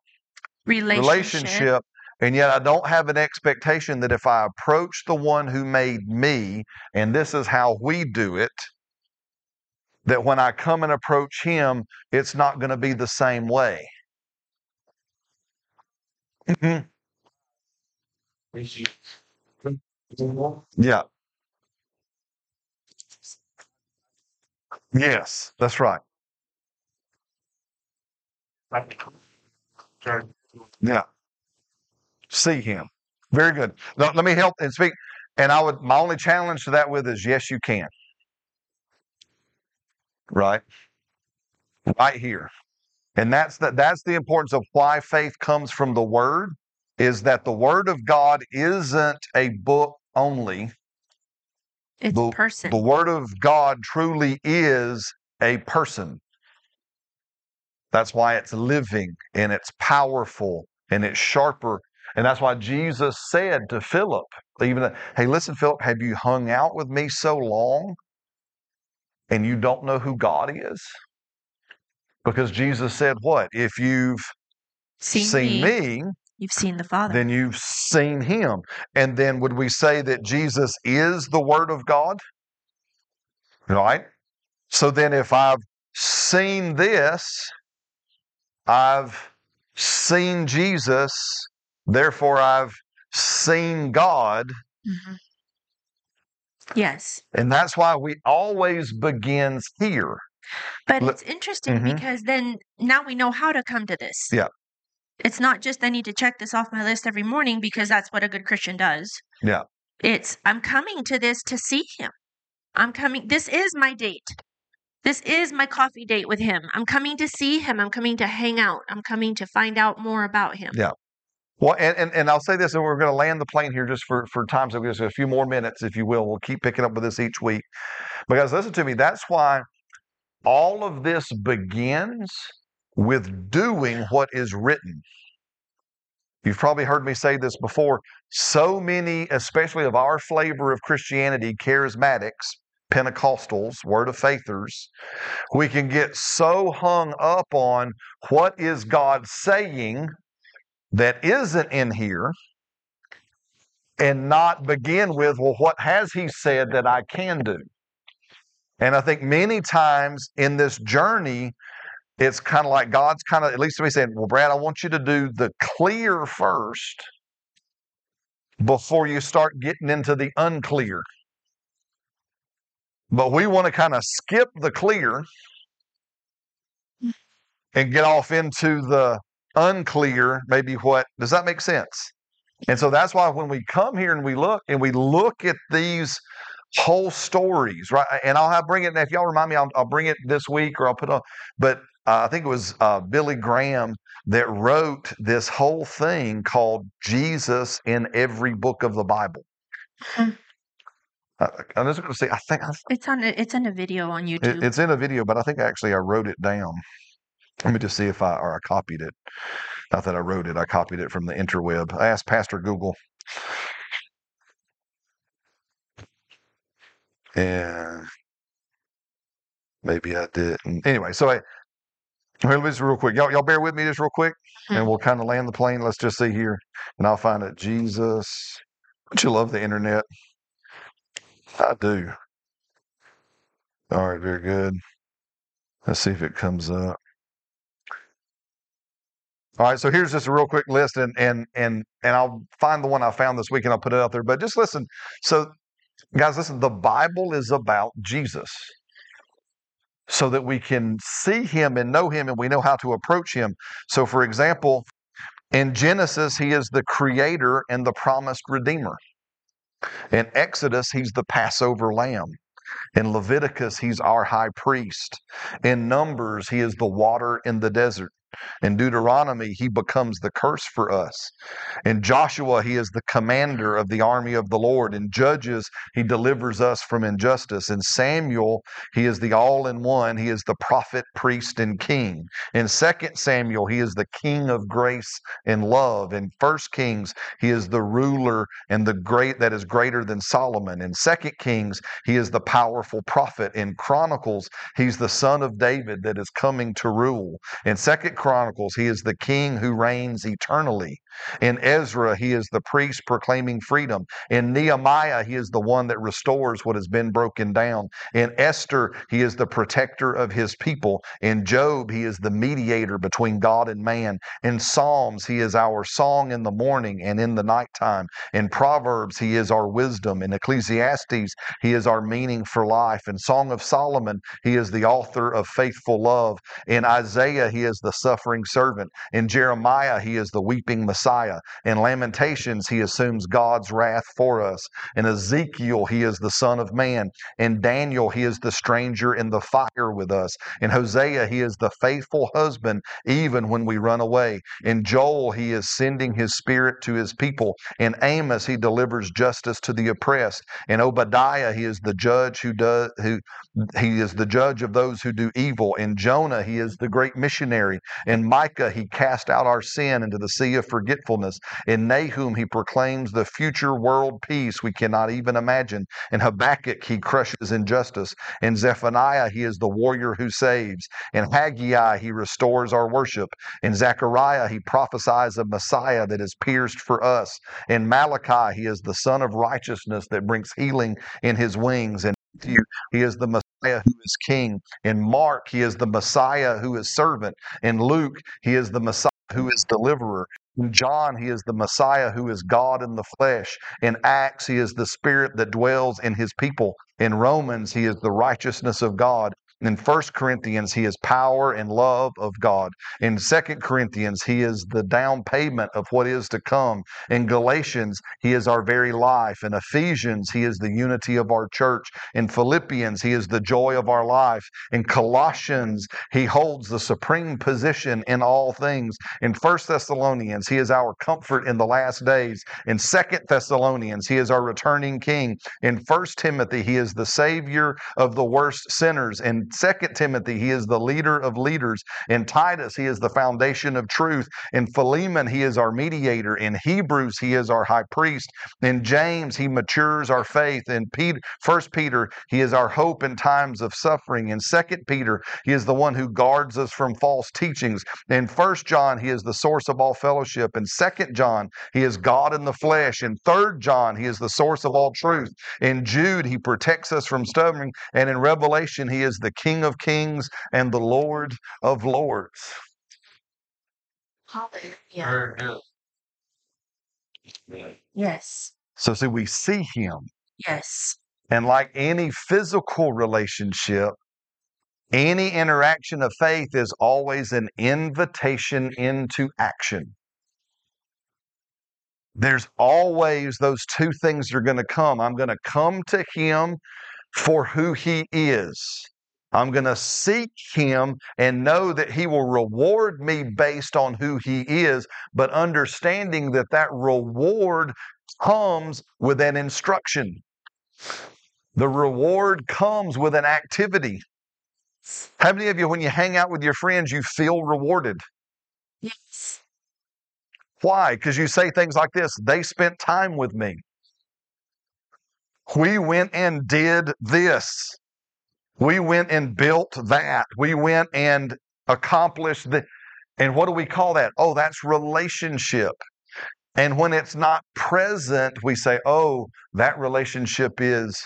Relationship. relationship. And yet, I don't have an expectation that if I approach the one who made me, and this is how we do it, that when I come and approach Him, it's not going to be the same way. Mhm. Yeah. Yes, that's right. Yeah. See him. Very good. Let me help and speak. And I would my only challenge to that with is yes, you can. Right? Right here. And that's the, that's the importance of why faith comes from the word, is that the word of God isn't a book only. It's The- person. The word of God truly is a person. That's why it's living and it's powerful and it's sharper. And that's why Jesus said to Philip, even, hey, listen, Philip, have you hung out with me so long and you don't know who God is? Because Jesus said, what? If you've seen, seen me, me, you've seen the Father. then you've seen him. And then would we say that Jesus is the Word of God? Right? So then if I've seen this, I've seen Jesus, therefore I've seen God. Mhm. Yes. And that's why we always begins here. But it's interesting Mhm. because then now we know how to come to this. Yeah. It's not just I need to check this off my list every morning because that's what a good Christian does. Yeah. It's I'm coming to this to see him. I'm coming this is my date. This is my coffee date with him. I'm coming to see him. I'm coming to hang out. I'm coming to find out more about him. Yeah. Well, and, and, and I'll say this, and we're going to land the plane here just for, for time, so just a few more minutes, if you will. We'll keep picking up with this each week. Because listen to me, that's why all of this begins with doing what is written. You've probably heard me say this before. So many, especially of our flavor of Christianity, charismatics, Pentecostals, Word of Faithers, we can get so hung up on what is God saying that isn't in here and not begin with, well, what has He said that I can do? And I think many times in this journey, it's kind of like God's kind of, at least to me, saying, Well, Brad, I want you to do the clear first before you start getting into the unclear. But we want to kind of skip the clear mm. and get off into the unclear, maybe what does that make sense? And so that's why when we come here and we look and we look at these whole stories, right? And I'll have bring it. Now. If y'all remind me, I'll, I'll bring it this week or I'll put on. But uh, I think it was uh, Billy Graham that wrote this whole thing called Jesus in every book of the Bible. Mhm. Uh, I'm just going to say, I think I, It's on. It's in a video on YouTube. it, it's in a video, but I think actually I wrote it down. Let me just see if I or I copied it. Not that I wrote it, I copied it from the interweb. I asked Pastor Google. And maybe I didn't. Anyway, so I, well, let's real quick. Y'all, y'all bear with me just real quick, and Mhm. we'll kind of land the plane. Let's just see here, and I'll find it. Jesus, don't you love the internet? I do. All right, very good. Let's see if it comes up. All right, so here's just a real quick list, and and and and I'll find the one I found this week, and I'll put it out there. But just listen. So, guys, listen. The Bible is about Jesus, so that we can see Him and know Him, and we know how to approach Him. So, for example, in Genesis, He is the Creator and the promised Redeemer. In Exodus, He's the Passover Lamb. In Leviticus, He's our High Priest. In Numbers, He is the water in the desert. In Deuteronomy, he becomes the curse for us. In Joshua, he is the commander of the army of the Lord. In Judges, he delivers us from injustice. In Samuel, he is the all in one. He is the prophet, priest, and king. In 2 Samuel, he is the king of grace and love. In 1 Kings, he is the ruler and the great that is greater than Solomon. In 2 Kings, he is the powerful prophet. In Chronicles, he's the son of David that is coming to rule. In Second Chronicles, he is the king who reigns eternally. In Ezra, he is the priest proclaiming freedom. In Nehemiah, he is the one that restores what has been broken down. In Esther, he is the protector of his people. In Job, he is the mediator between God and man. In Psalms, he is our song in the morning and in the nighttime. In Proverbs, he is our wisdom. In Ecclesiastes, he is our meaning for life. In Song of Solomon, he is the author of faithful love. In Isaiah, he is the suffering servant. In Jeremiah, he is the weeping Messiah. In Lamentations, he assumes God's wrath for us. In Ezekiel, he is the Son of Man. In Daniel, he is the stranger in the fire with us. In Hosea, he is the faithful husband even when we run away. In Joel, he is sending his spirit to his people. In Amos, he delivers justice to the oppressed. In Obadiah, he is the judge who does who he is the judge of those who do evil. In Jonah, he is the great missionary. In Micah, he cast out our sin into the sea of forgetfulness. In Nahum, he proclaims the future world peace we cannot even imagine. In Habakkuk, he crushes injustice. In Zephaniah, he is the warrior who saves. In Haggai, he restores our worship. In Zechariah, he prophesies a Messiah that is pierced for us. In Malachi, he is the Sun of righteousness that brings healing in his wings. In Matthew, he is the Messiah who is king. In Mark, he is the Messiah who is servant. In Luke, he is the Messiah who is deliverer. In John, he is the Messiah who is God in the flesh. In Acts, he is the Spirit that dwells in his people. In Romans, he is the righteousness of God. In 1 Corinthians, he is power and love of God. In 2 Corinthians, he is the down payment of what is to come. In Galatians, he is our very life. In Ephesians, he is the unity of our church. In Philippians, he is the joy of our life. In Colossians, he holds the supreme position in all things. In 1 Thessalonians, he is our comfort in the last days. In 2 Thessalonians, he is our returning king. In 1 Timothy, he is the savior of the worst sinners. In 2 Timothy, he is the leader of leaders. In Titus, he is the foundation of truth. In Philemon, he is our mediator. In Hebrews, he is our high priest. In James, he matures our faith. In Peter, 1 Peter, he is our hope in times of suffering. In 2 Peter, he is the one who guards us from false teachings. In 1 John, he is the source of all fellowship. In 2 John, he is God in the flesh. In 3 John, he is the source of all truth. In Jude, he protects us from stumbling. And in Revelation, he is the King of kings and the Lord of lords. Hallelujah. Very. Yes. So, see, we see him. Yes. And like any physical relationship, any interaction of faith is always an invitation into action. There's always those two things are going to come. I'm going to come to him for who he is. I'm going to seek him and know that he will reward me based on who he is, but understanding that that reward comes with an instruction. The reward comes with an activity. How many of you, when you hang out with your friends, you feel rewarded? Yes. Why? Because you say things like this they spent time with me. We went and did this. We went and built that. We went and accomplished the. And what do we call that? Oh, that's relationship. And when it's not present, we say, oh, that relationship is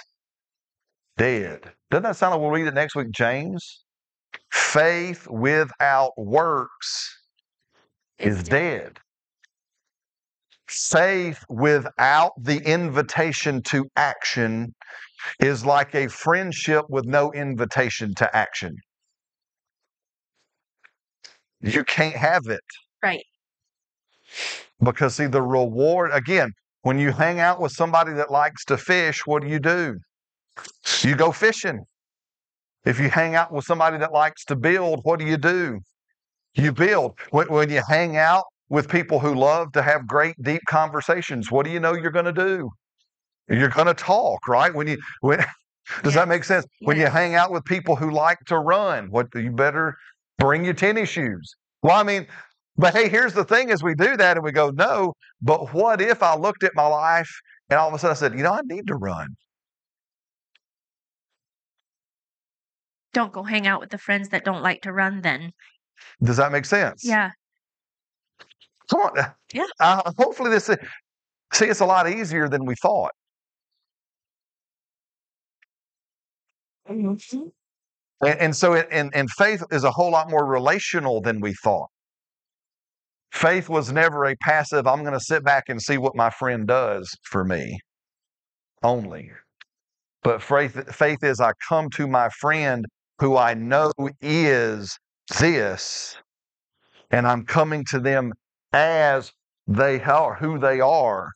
dead. Doesn't that sound like we'll read it next week, James? Faith without works is dead. Faith without the invitation to action is like a friendship with no invitation to action. You can't have it. Right. Because, see, the reward, again, when you hang out with somebody that likes to fish, what do you do? You go fishing. If you hang out with somebody that likes to build, what do you do? You build. When, when you hang out with people who love to have great, deep conversations, what do you know you're going to do? You're going to talk, right? When you when does that make sense? When you hang out with people who like to run, what you better bring your tennis shoes. Well, I mean, but hey, here's the thing: as we do that, and we go, no. But what if I looked at my life and all of a sudden I said, you know, I need to run. Don't go hang out with the friends that don't like to run then. Does that make sense? Yeah. Come on. Yeah. Uh, hopefully, this. See, it's a lot easier than we thought. Mhm. And, and so, and, and faith is a whole lot more relational than we thought. Faith was never a passive, I'm going to sit back and see what my friend does for me only. But faith, faith is I come to my friend who I know is this, and I'm coming to them as they are, who they are.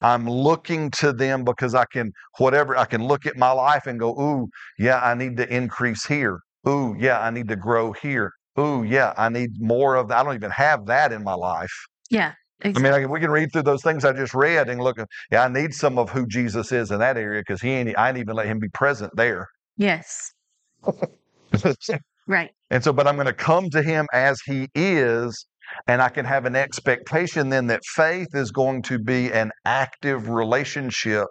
I'm looking to them because I can, whatever, I can look at my life and go, ooh, yeah, I need to increase here. Ooh, yeah, I need to grow here. Ooh, yeah, I need more of that. I don't even have that in my life. Yeah. I mean, we can read through those things I just read and look, yeah, I need some of who Jesus is in that area because he ain't, I ain't even let him be present there. Yes. Right. And so, but I'm going to come to him as he is, and I can have an expectation then that faith is going to be an active relationship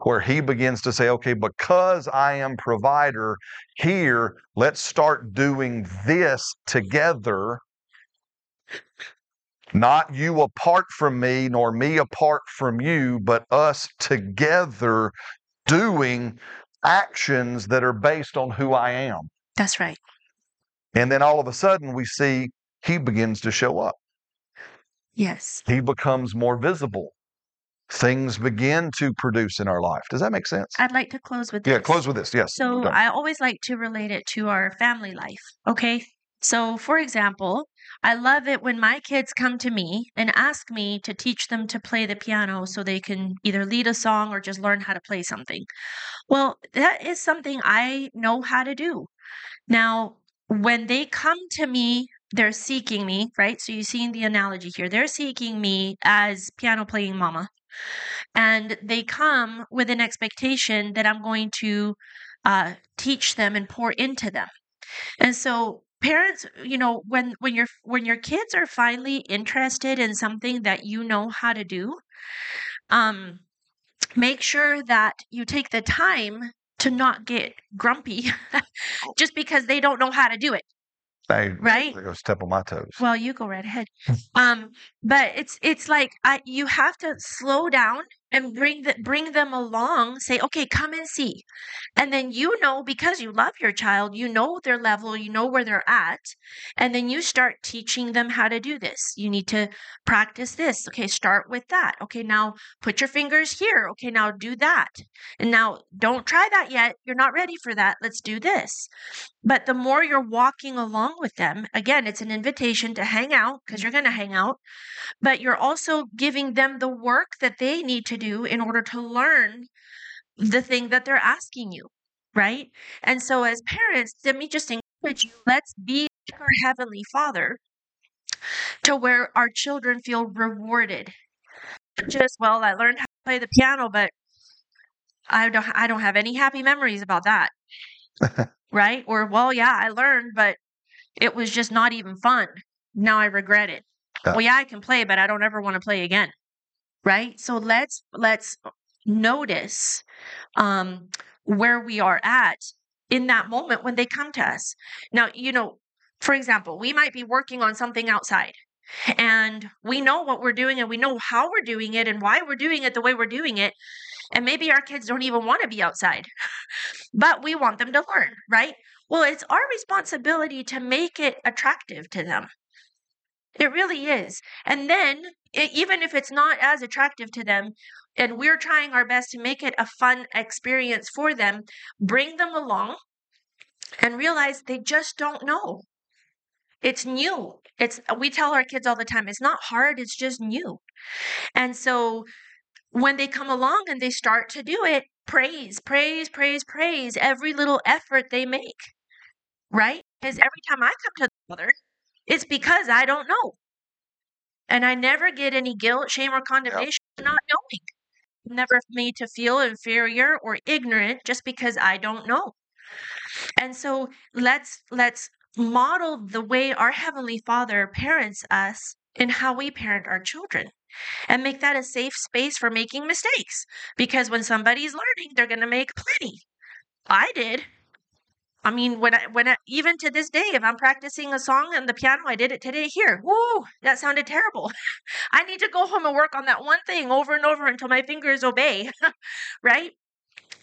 where he begins to say, okay, because I am provider here, let's start doing this together. Not you apart from me, nor me apart from you, but us together doing actions that are based on who I am. That's right. And then all of a sudden, we see he begins to show up. Yes. He becomes more visible. Things begin to produce in our life. Does that make sense? I'd like to close with this. Yeah, close with this. Yes. So I always like to relate it to our family life. Okay. So, for example, I love it when my kids come to me and ask me to teach them to play the piano so they can either lead a song or just learn how to play something. Well, that is something I know how to do. Now, when they come to me, they're seeking me, right? So, you see seeing the analogy here. They're seeking me as piano playing mama. And they come with an expectation that I'm going to uh, teach them and pour into them. And so parents, you know, when when your when your kids are finally interested in something that you know how to do, um, make sure that you take the time to not get grumpy just because they don't know how to do it. Hey, Right. They go step on my toes. Well, you go right ahead. Um, but it's it's like I, you have to slow down and bring the, bring them along say okay come and see. And then you know because you love your child you know their level you know where they're at and then you start teaching them how to do this. You need to practice this. Okay start with that. Okay now put your fingers here. Okay now do that. And now don't try that yet. You're not ready for that. Let's do this but the more you're walking along with them again it's an invitation to hang out because mm. you're going to hang out but you're also giving them the work that they need to do in order to learn the thing that they're asking you, right? And so, as parents, let me just encourage you let's be our Heavenly Father to where our children feel rewarded. Just, well, I learned how to play the piano, but I don't, I don't have any happy memories about that. right? Or, well, yeah, I learned, but it was just not even fun. Now I regret it. Yeah. Well, yeah, I can play, but I don't ever want to play again. Right? So let's let's notice um where we are at in that moment when they come to us. Now, you know, for example, we might be working on something outside and we know what we're doing and we know how we're doing it and why we're doing it the way we're doing it. And maybe our kids don't even want to be outside, but we want them to learn, right? Well, it's our responsibility to make it attractive to them. It really is. And then, e- even if it's not as attractive to them, and we're trying our best to make it a fun experience for them, bring them along and realize they just don't know. It's new. It's we tell our kids all the time, it's not hard, it's just new. And so when they come along and they start to do it, praise, praise, praise, praise every little effort they make. Right? Because every time I come to the Father, it's because I don't know. And I never get any guilt, shame, or condemnation for not knowing. Never made to feel inferior or ignorant just because I don't know. And so let's let's model the way our heavenly Father parents us in how we parent our children and make that a safe space for making mistakes because when somebody's learning they're going to make plenty. I did. I mean, when I when I, even to this day, if I'm practicing a song on the piano, I did it today here. Woo, that sounded terrible. I need to go home and work on that one thing over and over until my fingers obey, right?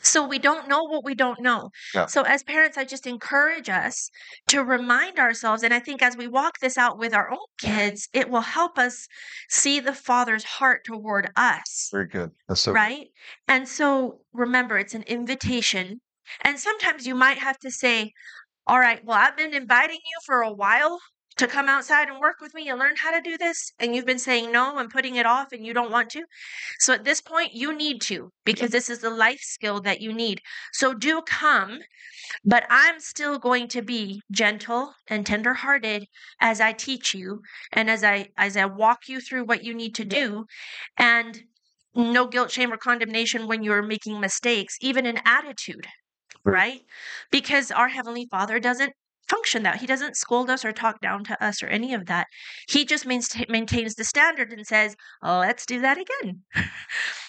So we don't know what we don't know. Yeah. So as parents, I just encourage us to remind ourselves, and I think as we walk this out with our own kids, it will help us see the Father's heart toward us Very good. That's so right? And so remember, it's an invitation. And sometimes you might have to say, All right, well, I've been inviting you for a while to come outside and work with me and learn how to do this. And you've been saying no and putting it off and you don't want to. So at this point, you need to because this is the life skill that you need. So do come. But I'm still going to be gentle and tenderhearted as I teach you and as I as I walk you through what you need to do and no guilt, shame, or condemnation when you're making mistakes, even in attitude, Right. right? Because our Heavenly Father doesn't function that. He doesn't scold us or talk down to us or any of that. He just maintains the standard and says, oh, let's do that again.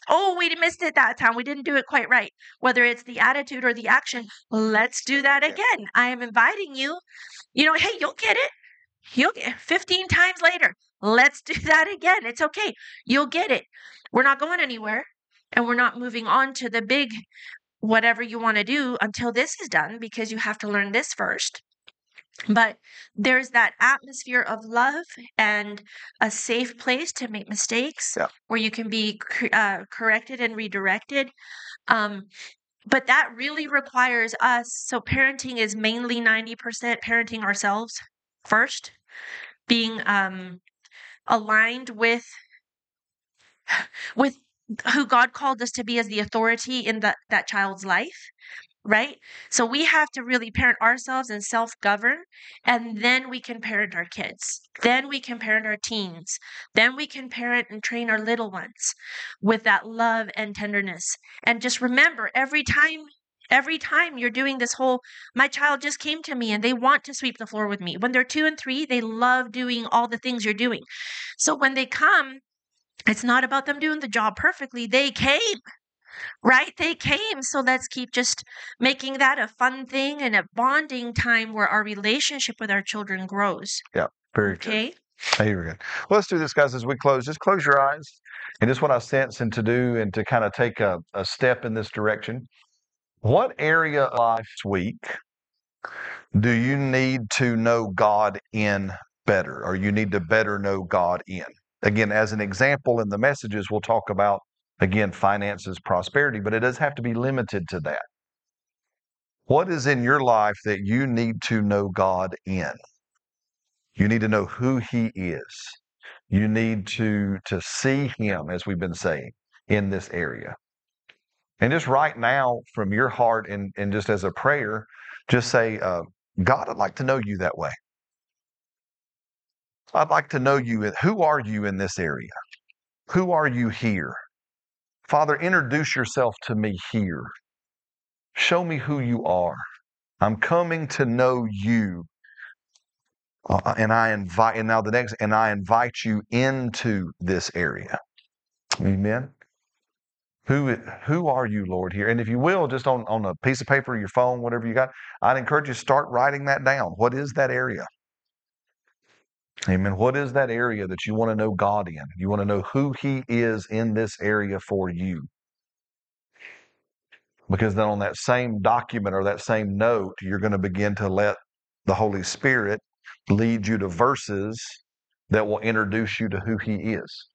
oh, we missed it that time. We didn't do it quite right. Whether it's the attitude or the action, let's do that again. I am inviting you. You know, hey, you'll get it. You'll get it. 15 times later. Let's do that again. It's okay. You'll get it. We're not going anywhere and we're not moving on to the big whatever you want to do until this is done because you have to learn this first. But there's that atmosphere of love and a safe place to make mistakes Yeah. where you can be uh, corrected and redirected. Um, but that really requires us. So, parenting is mainly 90% parenting ourselves first, being um, aligned with with who God called us to be as the authority in that that child's life, right? So we have to really parent ourselves and self-govern, and then we can parent our kids. Then we can parent our teens. Then we can parent and train our little ones with that love and tenderness. And just remember, every time every time you're doing this whole my child just came to me and they want to sweep the floor with me when they're 2 and 3 they love doing all the things you're doing so when they come it's not about them doing the job perfectly. They came, right? They came. So let's keep just making that a fun thing and a bonding time where our relationship with our children grows. Yeah, very good. Okay. Very good. Well, let's do this, guys, as we close. Just close your eyes and just what I sense and to do and to kind of take a, a step in this direction. What area of life's week do you need to know God in better, or you need to better know God in? Again, as an example in the messages, we'll talk about, again, finances, prosperity, but it does have to be limited to that. What is in your life that you need to know God in? You need to know who He is. You need to, to see Him, as we've been saying, in this area. And just right now, from your heart and, and just as a prayer, just say, uh, God, I'd like to know you that way. I'd like to know you. Who are you in this area? Who are you here? Father, introduce yourself to me here. Show me who you are. I'm coming to know you. Uh, and I invite, and now the next, and I invite you into this area. Amen. Who, who are you, Lord, here? And if you will, just on, on a piece of paper, your phone, whatever you got, I'd encourage you to start writing that down. What is that area? Amen. What is that area that you want to know God in? You want to know who He is in this area for you. Because then on that same document or that same note, you're going to begin to let the Holy Spirit lead you to verses that will introduce you to who He is.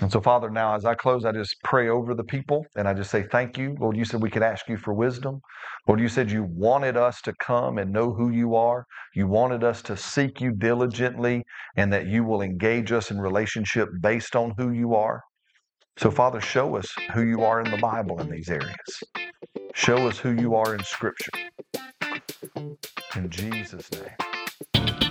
And so, Father, now as I close, I just pray over the people and I just say, Thank you. Lord, you said we could ask you for wisdom. Lord, you said you wanted us to come and know who you are. You wanted us to seek you diligently and that you will engage us in relationship based on who you are. So, Father, show us who you are in the Bible in these areas. Show us who you are in Scripture. In Jesus' name.